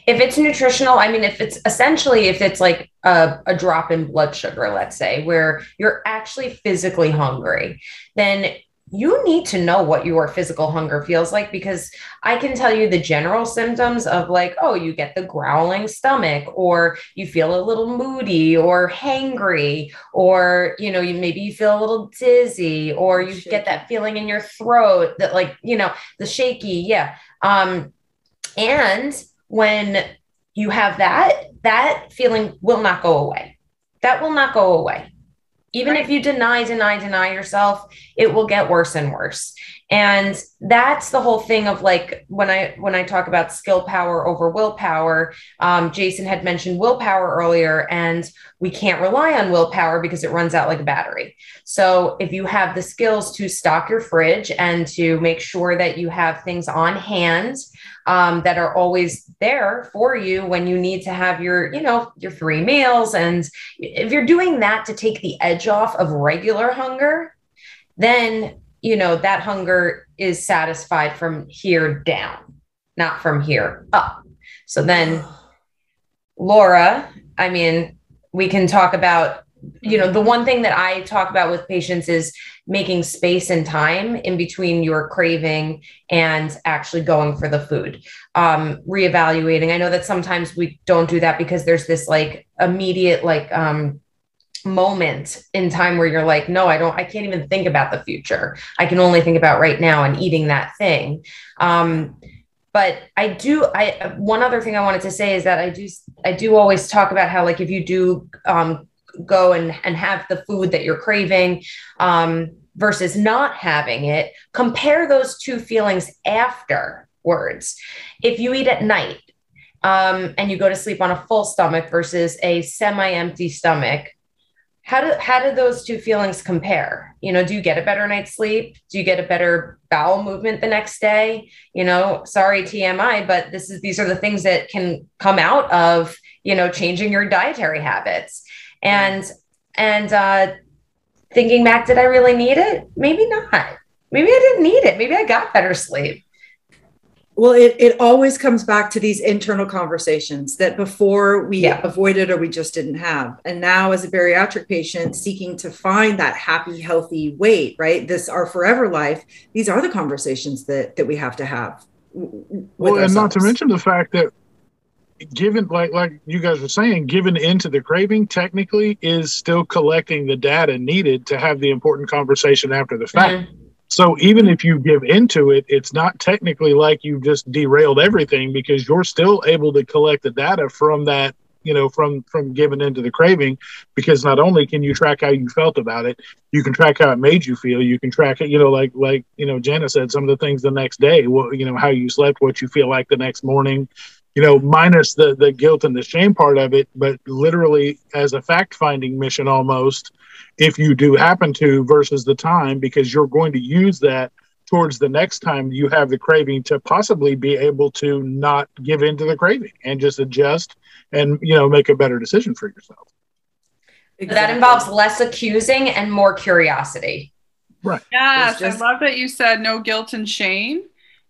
If it's nutritional, I mean, if it's essentially if it's like a, a drop in blood sugar, let's say, where you're actually physically hungry, then you need to know what your physical hunger feels like because I can tell you the general symptoms of like, oh, you get the growling stomach, or you feel a little moody or hangry, or you know, you maybe you feel a little dizzy, or you Shaky. get that feeling in your throat that like, you know, the shaky, yeah. Um, and when you have that, that feeling will not go away. That will not go away. Even if you deny, deny, deny yourself, it will get worse and worse. And that's the whole thing of like when I when I talk about skill power over willpower. Um, Jason had mentioned willpower earlier, and we can't rely on willpower because it runs out like a battery. So if you have the skills to stock your fridge and to make sure that you have things on hand um, that are always there for you when you need to have your, you know, your three meals. And if you're doing that to take the edge off of regular hunger, then, you know, that hunger is satisfied from here down, not from here up. So then, Lora, I mean, we can talk about, you know, the one thing that I talk about with patients is making space and time in between your craving and actually going for the food um reevaluating i know that sometimes we don't do that because there's this like immediate like um moment in time where you're like no i don't i can't even think about the future. I can only think about right now and eating that thing. Um but i do i one other thing i wanted to say is that i do i do always talk about how like if you do um go and and have the food that you're craving um versus not having it compare those two feelings afterwards. If you eat at night um, and you go to sleep on a full stomach versus a semi-empty stomach how do how do those two feelings compare? You know do you get a better night's sleep? Do you get a better bowel movement the next day? You know sorry tmi but this is these are the things that can come out of you know changing your dietary habits. And and uh thinking back did i really need it? Maybe not. Maybe i didn't need it. Maybe i got better sleep Well, it, it always comes back to these internal conversations that before we Yeah. avoided or we just didn't have. And now, as a bariatric patient seeking to find that happy, healthy weight, right? This our forever life. These are the conversations that that we have to have. w- w- with Well, and not to mention the fact that given like like you guys were saying, given into the craving technically is still collecting the data needed to have the important conversation after the fact. Mhm. So even if you give into it, it's not technically like you've just derailed everything because you're still able to collect the data from that, you know, from from giving into the craving. Because not only can you track how you felt about it, you can track how it made you feel. You can track it, you know, like like you know, Jenna said some of the things the next day, what you know, how you slept, what you feel like the next morning, you know, minus the the guilt and the shame part of it, but literally as a fact finding mission almost, if you do happen to versus the time, because you're going to use that towards the next time you have the craving to possibly be able to not give in to the craving and just adjust and you know make a better decision for yourself. Exactly. That involves less accusing and more curiosity. Right. Yes, just... I love that you said no guilt and shame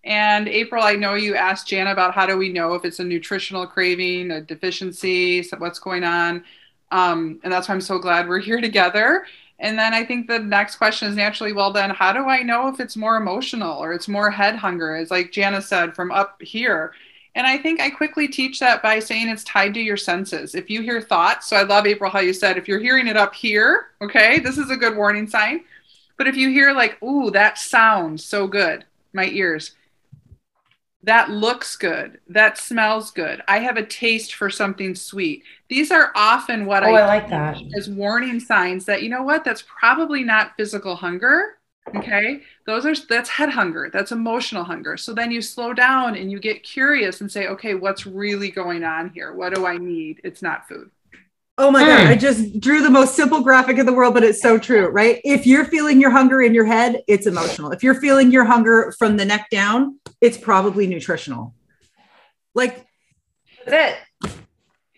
and April, I know you asked Jana about how do we know if it's a nutritional craving, a deficiency, what's going on. Um, and that's why I'm so glad we're here together. And then I think the next question is naturally, well, then how do I know if it's more emotional or it's more head hunger? It's like Jana said from up here. And I think I quickly teach that by saying it's tied to your senses. If you hear thoughts, so I love April how you said if you're hearing it up here, okay, this is a good warning sign. But if you hear like, ooh, that sounds so good, my ears, that looks good. That smells good. I have a taste for something sweet. These are often what oh, I, I like that. as warning signs that you know what? That's probably not physical hunger okay? Those are that's head hunger. That's emotional hunger. So then you slow down and you get curious and say okay what's really going on here? What do i need? It's not food Oh my mm. God. I just drew the most simple graphic in the world, but it's so true, right? If you're feeling your hunger in your head, it's emotional. If you're feeling your hunger from the neck down, it's probably nutritional. Like, that's it.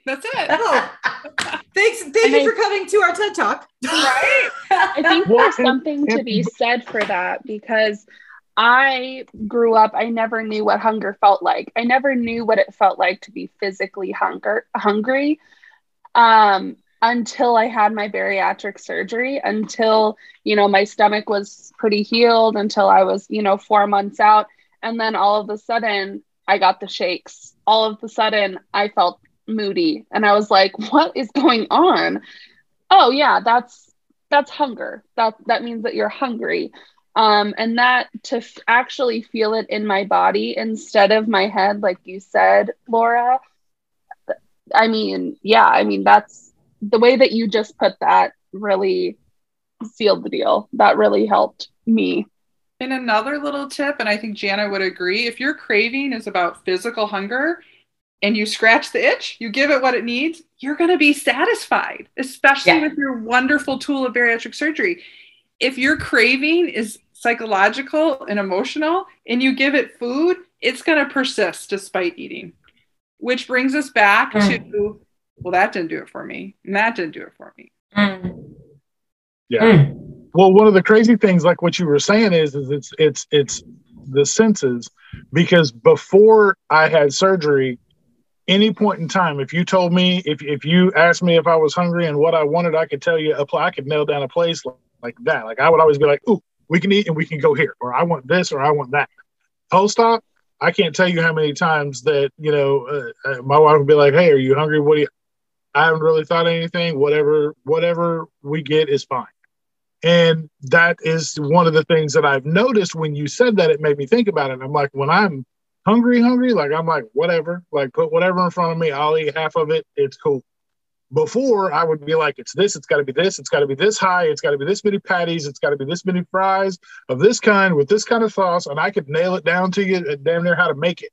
That's it. Oh, (laughs) thanks. Thank and you I, for coming to our TED Talk. Right. I think there's something to be said for that because I grew up, I never knew what hunger felt like. I never knew what it felt like to be physically hunger hungry um, until I had my bariatric surgery, until, you know, my stomach was pretty healed, until I was, you know, four months out. And then all of a sudden, I got the shakes. All of a sudden, I felt moody and I was like, what is going on? Oh, yeah, that's that's hunger. That that means that you're hungry. Um, and that to f- actually feel it in my body instead of my head, like you said, Lora, I mean, yeah, I mean, that's the way that you just put that really sealed the deal. That really helped me. And another little tip, and I think Jana would agree if your craving is about physical hunger and you scratch the itch, you give it what it needs, you're going to be satisfied, especially yeah. with your wonderful tool of bariatric surgery. If your craving is psychological and emotional and you give it food, it's going to persist despite eating which brings us back mm. to well that didn't do it for me and that didn't do it for me mm. yeah mm. well one of the crazy things like what you were saying is is it's it's it's the senses because before i had surgery any point in time if you told me if, if you asked me if i was hungry and what i wanted i could tell you i could nail down a place like, like that like i would always be like ooh we can eat and we can go here or i want this or i want that post-op I can't tell you how many times that you know uh, uh, my wife would be like, "Hey, are you hungry? What do you?" I haven't really thought anything. Whatever, whatever we get is fine. And that is one of the things that I've noticed when you said that. It made me think about it. I'm like, when I'm hungry, hungry, like I'm like, whatever, like put whatever in front of me. I'll eat half of it. It's cool. Before I would be like, it's this, it's got to be this, it's got to be this high, it's got to be this many patties, it's got to be this many fries of this kind with this kind of sauce, and I could nail it down to you uh, damn near how to make it.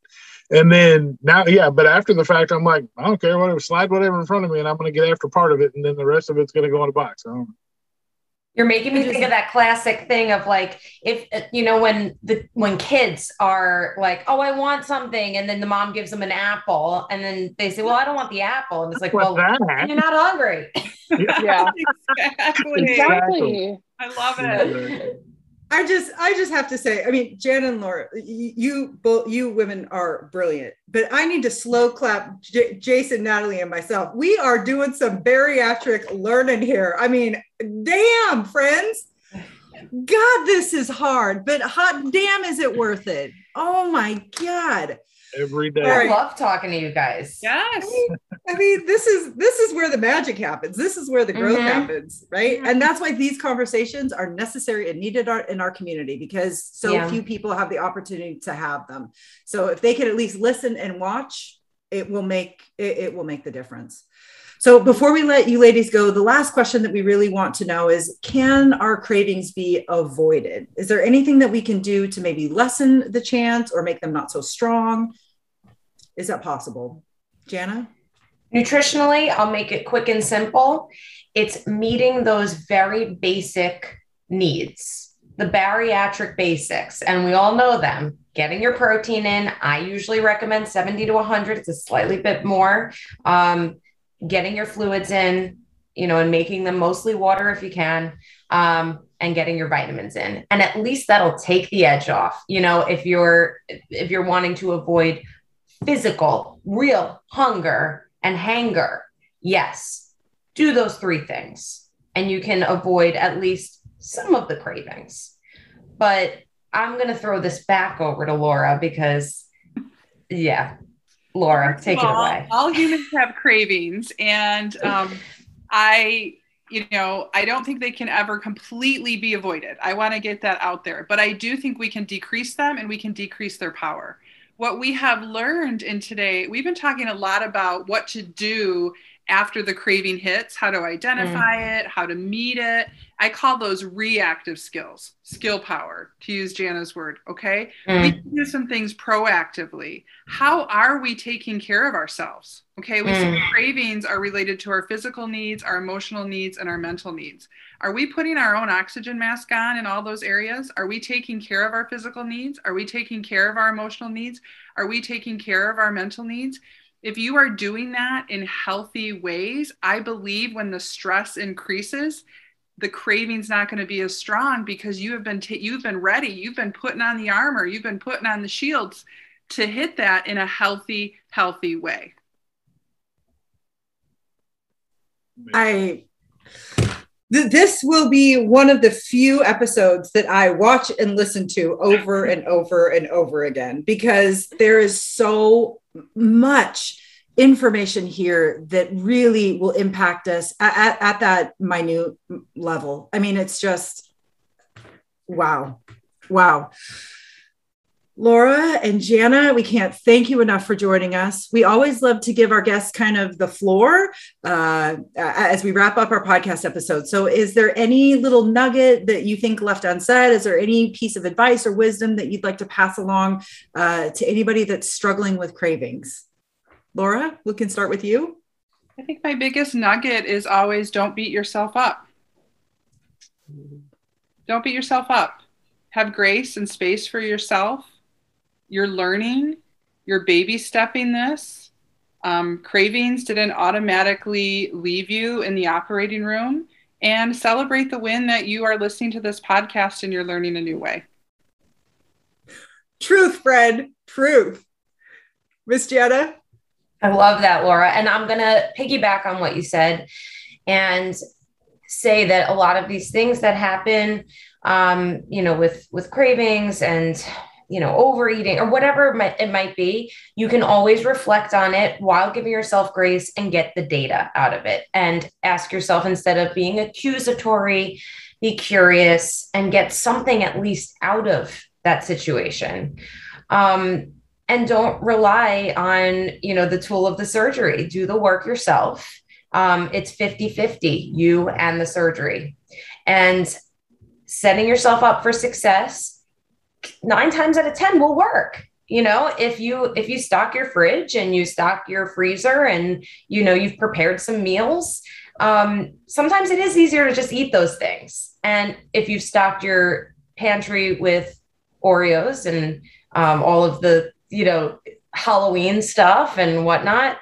And then now, yeah, but after the fact, I'm like, I don't care, whatever, slide whatever in front of me, and I'm going to get after part of it, and then the rest of it's going to go in a box. You're making me think of that classic thing of like if uh, you know when the when kids are like, "Oh, I want something," and then the mom gives them an apple, and then they say, "Well, I don't want the apple," and it's like, "Well, you're not hungry." (laughs) yeah, (laughs) exactly. exactly. I love it. I just, I just have to say, I mean, Jan and Laura, you both, you women are brilliant, but I need to slow clap J- Jason, Natalie, and myself. We are doing some bariatric learning here. I mean, damn, friends. God, this is hard, but hot damn, is it worth it? Oh my God every day. I love talking to you guys. Yes. I mean, this is this is where the magic happens. This is where the growth mm-hmm. happens, right? And that's why these conversations are necessary and needed in our community because so yeah. few people have the opportunity to have them. So if they can at least listen and watch, it will make it, it will make the difference. So before we let you ladies go, the last question that we really want to know is can our cravings be avoided? Is there anything that we can do to maybe lessen the chance or make them not so strong? is that possible? Jana? Nutritionally, I'll make it quick and simple. It's meeting those very basic needs, the bariatric basics, and we all know them. Getting your protein in. I usually recommend 70 to 100. It's a slightly bit more. Um, getting your fluids in, you know, and making them mostly water if you can, um, and getting your vitamins in. And at least that'll take the edge off. You know, if you're if you're wanting to avoid physical, real hunger and hanger, yes, do those three things, and you can avoid at least some of the cravings. But I'm gonna throw this back over to Lora because, yeah, Lora, take it away. All humans have cravings, and (laughs) um, I, you know, I don't think they can ever completely be avoided. I want to get that out there, but I do think we can decrease them and we can decrease their power. What we have learned in today, we've been talking a lot about what to do after the craving hits, how to identify mm. it, how to meet it. I call those reactive skills, skill power, to use Jana's word. Okay. Mm. We can do some things proactively. How are we taking care of ourselves? Okay. We mm. see cravings are related to our physical needs, our emotional needs, and our mental needs. Are we putting our own oxygen mask on in all those areas? Are we taking care of our physical needs? Are we taking care of our emotional needs? Are we taking care of our mental needs? if you are doing that in healthy ways, I believe when the stress increases, the craving's not going to be as strong because you have been you've been ready, you've been putting on the armor, you've been putting on the shields to hit that in a healthy, healthy way. I this will be one of the few episodes that I watch and listen to over and over and over again because there is so much information here that really will impact us at, at, at that minute level. I mean, it's just wow. Wow. Lora and Jana, we can't thank you enough for joining us. We always love to give our guests kind of the floor uh, as we wrap up our podcast episode. So, is there any little nugget that you think left unsaid? Is there any piece of advice or wisdom that you'd like to pass along uh, to anybody that's struggling with cravings? Lora, we can start with you. I think my biggest nugget is always don't beat yourself up. Don't beat yourself up. Have grace and space for yourself you're learning, you're baby stepping this. Um, cravings didn't automatically leave you in the operating room and celebrate the win that you are listening to this podcast and you're learning a new way. Truth, Fred. Truth. Miss Jana? I love that, Lora. And I'm going to piggyback on what you said and say that a lot of these things that happen, um, you know, with with cravings and you know, overeating or whatever it might, be, you can always reflect on it while giving yourself grace and get the data out of it. And ask yourself instead of being accusatory, be curious and get something at least out of that situation. Um, and don't rely on, you know, the tool of the surgery. Do the work yourself. Um, it's 50 50, you and the surgery. And setting yourself up for success nine times out of 10 will work. You know if you if you stock your fridge and you stock your freezer and you know you've prepared some meals um, sometimes it is easier to just eat those things. And if you've stocked your pantry with oreos and um, all of the you know halloween stuff and whatnot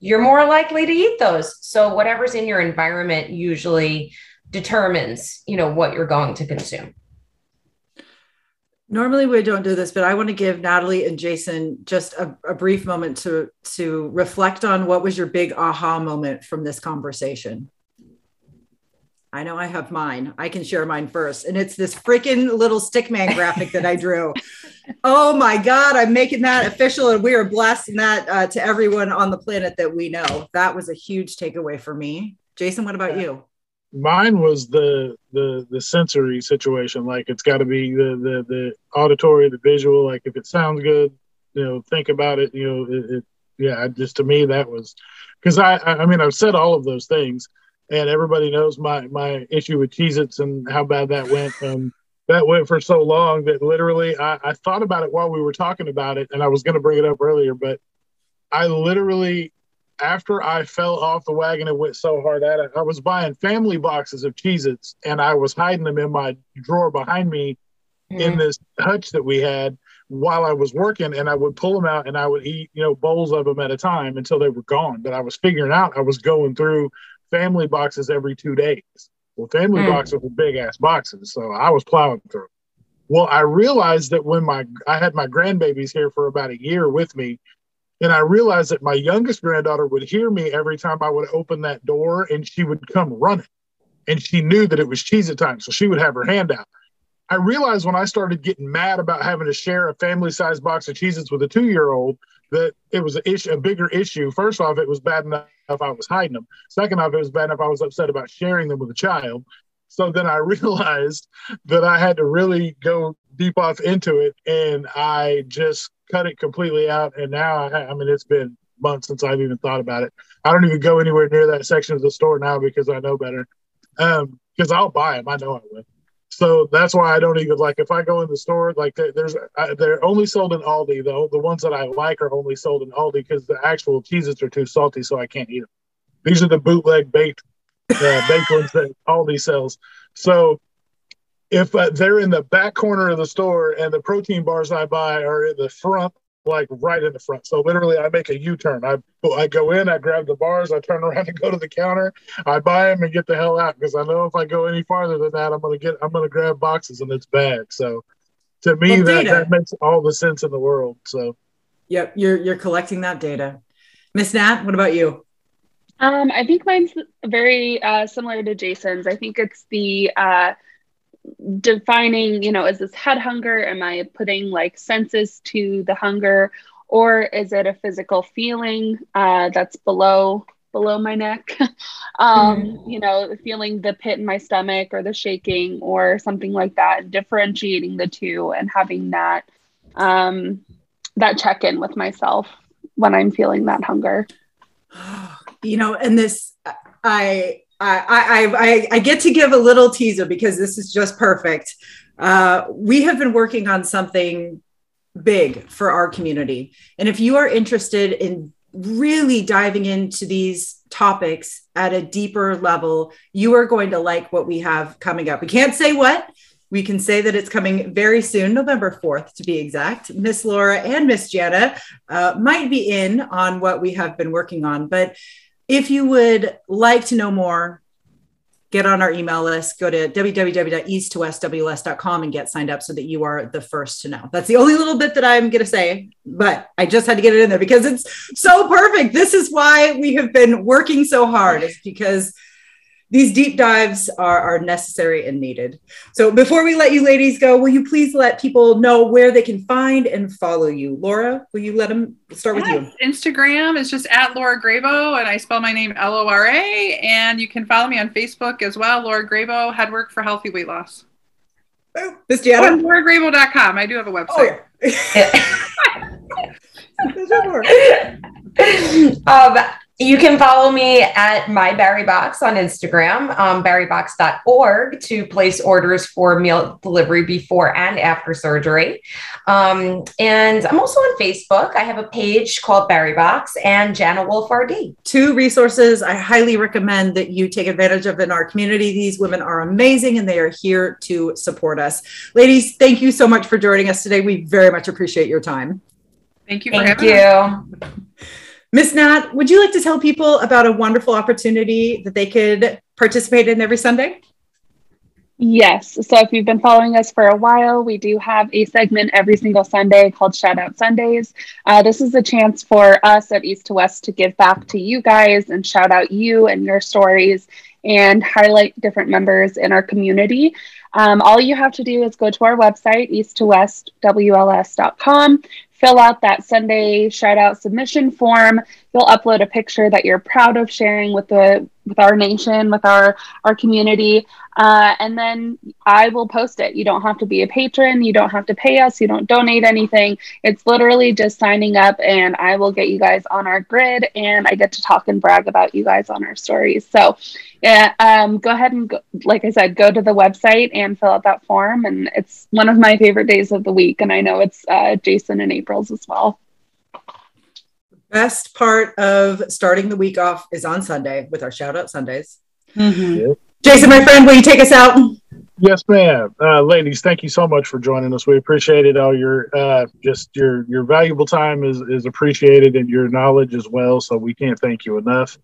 you're more likely to eat those. So whatever's in your environment usually determines you know what you're going to consume normally we don't do this but i want to give natalie and jason just a, a, brief moment to to reflect on what was your big aha moment from this conversation. I know i have mine. I can share mine first. And it's this freaking little stickman graphic that i (laughs) drew. Oh my god i'm making that official and we are blasting that uh, to everyone on the planet that we know. That was a huge takeaway for me. Jason what about you mine was the the the sensory situation like it's got to be the the the auditory the visual like if it sounds good you know think about it you know it, it yeah just to me that was because I I mean I've said all of those things and everybody knows my my issue with Cheez-Its and how bad that went. Um that went for so long that literally I, I thought about it while we were talking about it and I was going to bring it up earlier but I literally, after I fell off the wagon and went so hard at it, I was buying family boxes of Cheez Its and I was hiding them in my drawer behind me mm-hmm. in this hutch that we had while I was working. And I would pull them out and I would eat, you know, bowls of them at a time until they were gone. But I was figuring out I was going through family boxes every two days. Well, family mm-hmm. boxes were big ass boxes. So I was plowing through. Well, I realized that when my I had my grandbabies here for about a year with me, and I realized that my youngest granddaughter would hear me every time I would open that door and she would come running. And she knew that it was Cheez-It time. So she would have her hand out. I realized when I started getting mad about having to share a family sized box of Cheez-Its with a two year old that it was a, a bigger issue. First off, it was bad enough if I was hiding them. Second off, it was bad enough I was upset about sharing them with a child. So then I (laughs) realized that I had to really go deep off into it and I just cut it completely out. And now, I, I mean, it's been months since I've even thought about it. I don't even go anywhere near that section of the store now because I know better. Um, because I'll buy them. I know I will. So that's why I don't even like if I go in the store like there's they're only sold in Aldi though. The ones that I like are only sold in Aldi because the actual Cheez-Its are too salty, so I can't eat them. These are the bootleg baked uh, baked ones that Aldi sells. So if uh, they're in the back corner of the store and the protein bars I buy are in the front, like right in the front. So literally, I make a U-turn. I I go in, I grab the bars, I turn around (laughs) and go to the counter. I buy them and get the hell out because I know if I go any farther than that, I'm gonna get I'm gonna grab boxes and it's bad. So to me, well, that, that makes all the sense in the world. So yep, you're you're collecting that data. Miss Nat, what about you? Um, I think mine's very uh, similar to Jason's. I think it's the uh, defining, you know, is this head hunger? Am I putting like senses to the hunger? Or is it a physical feeling uh, that's below below my neck? (laughs) um, mm. You know, feeling the pit in my stomach or the shaking or something like that. Differentiating the two and having that um, that check in with myself when I'm feeling that hunger. (gasps) You know, and this I I, I, I, get to give a little teaser because this is just perfect. Uh, we have been working on something big for our community. And if you are interested in really diving into these topics at a deeper level, you are going to like what we have coming up. We can't say what. We can say that it's coming very soon, November 4th to be exact. Miss Lora and Miss Jana uh, might be in on what we have been working on, but if you would like to know more, get on our email list, go to www.east2westwls.com and get signed up so that you are the first to know. That's the only little bit that I'm going to say, but I just had to get it in there because it's so perfect. This is why we have been working so hard, is because these deep dives are, are necessary and needed. So before we let you ladies go, will you please let people know where they can find and follow you? Lora, will you let them start yes. with you? Instagram is just at Lora Grabo, and I spell my name L O R A. And you can follow me on Facebook as well, Lora Grabo, Headwork for Healthy Weight Loss. Oh, Miss Gianna? Oh, LoraGrabo.com. I do have a website. Oh, (laughs) (laughs) (laughs) um, you can follow me at my Barry Box on Instagram, um, barrybox.org to place orders for meal delivery before and after surgery. Um, and I'm also on Facebook. I have a page called Barry Box and Jana Wolf RD. Two resources I highly recommend that you take advantage of in our community. These women are amazing and they are here to support us. Ladies, thank you so much for joining us today. We very much appreciate your time. Thank you. Thank you. Us. Miss Nat, would you like to tell people about a wonderful opportunity that they could participate in every Sunday? Yes. So if you've been following us for a while, we do have a segment every single Sunday called Shout Out Sundays. Uh, this is a chance for us at East to West to give back to you guys and shout out you and your stories and highlight different members in our community. Um, all you have to do is go to our website, east2westwls.com, fill out that Sunday shout out submission form. You'll upload a picture that you're proud of sharing with the with our nation, with our our community, uh, and then I will post it. You don't have to be a patron. You don't have to pay us. You don't donate anything. It's literally just signing up, and I will get you guys on our grid, and I get to talk and brag about you guys on our stories. So, yeah, um, go ahead and go, like I said, go to the website and fill out that form. And it's one of my favorite days of the week, and I know it's uh, Jason and April's as well. The best part of starting the week off is on Sunday with our shout out Sundays. Mm-hmm. Yep. Jason, my friend, will you take us out? Yes, ma'am. Uh, ladies, thank you so much for joining us. We appreciate it. All your uh, just your your valuable time is is appreciated, and your knowledge as well. So we can't thank you enough.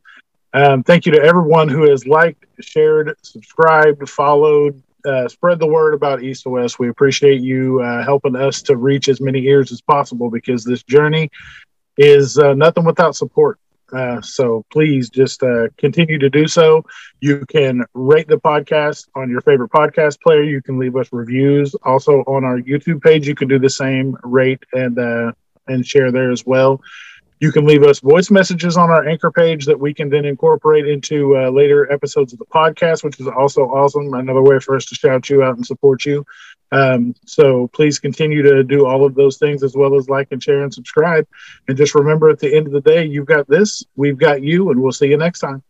Um, thank you to everyone who has liked, shared, subscribed, followed, uh, spread the word about East to West. We appreciate you uh, helping us to reach as many ears as possible because this journey is uh, nothing without support. Uh, so please just uh, continue to do so. You can rate the podcast on your favorite podcast player. You can leave us reviews. Also on our YouTube page, you can do the same. Rate and uh, and share there as well. You can leave us voice messages on our anchor page that we can then incorporate into uh, later episodes of the podcast, which is also awesome. Another way for us to shout you out and support you. Um, so please continue to do all of those things as well as like and share and subscribe. And just remember at the end of the day, you've got this, we've got you, and we'll see you next time.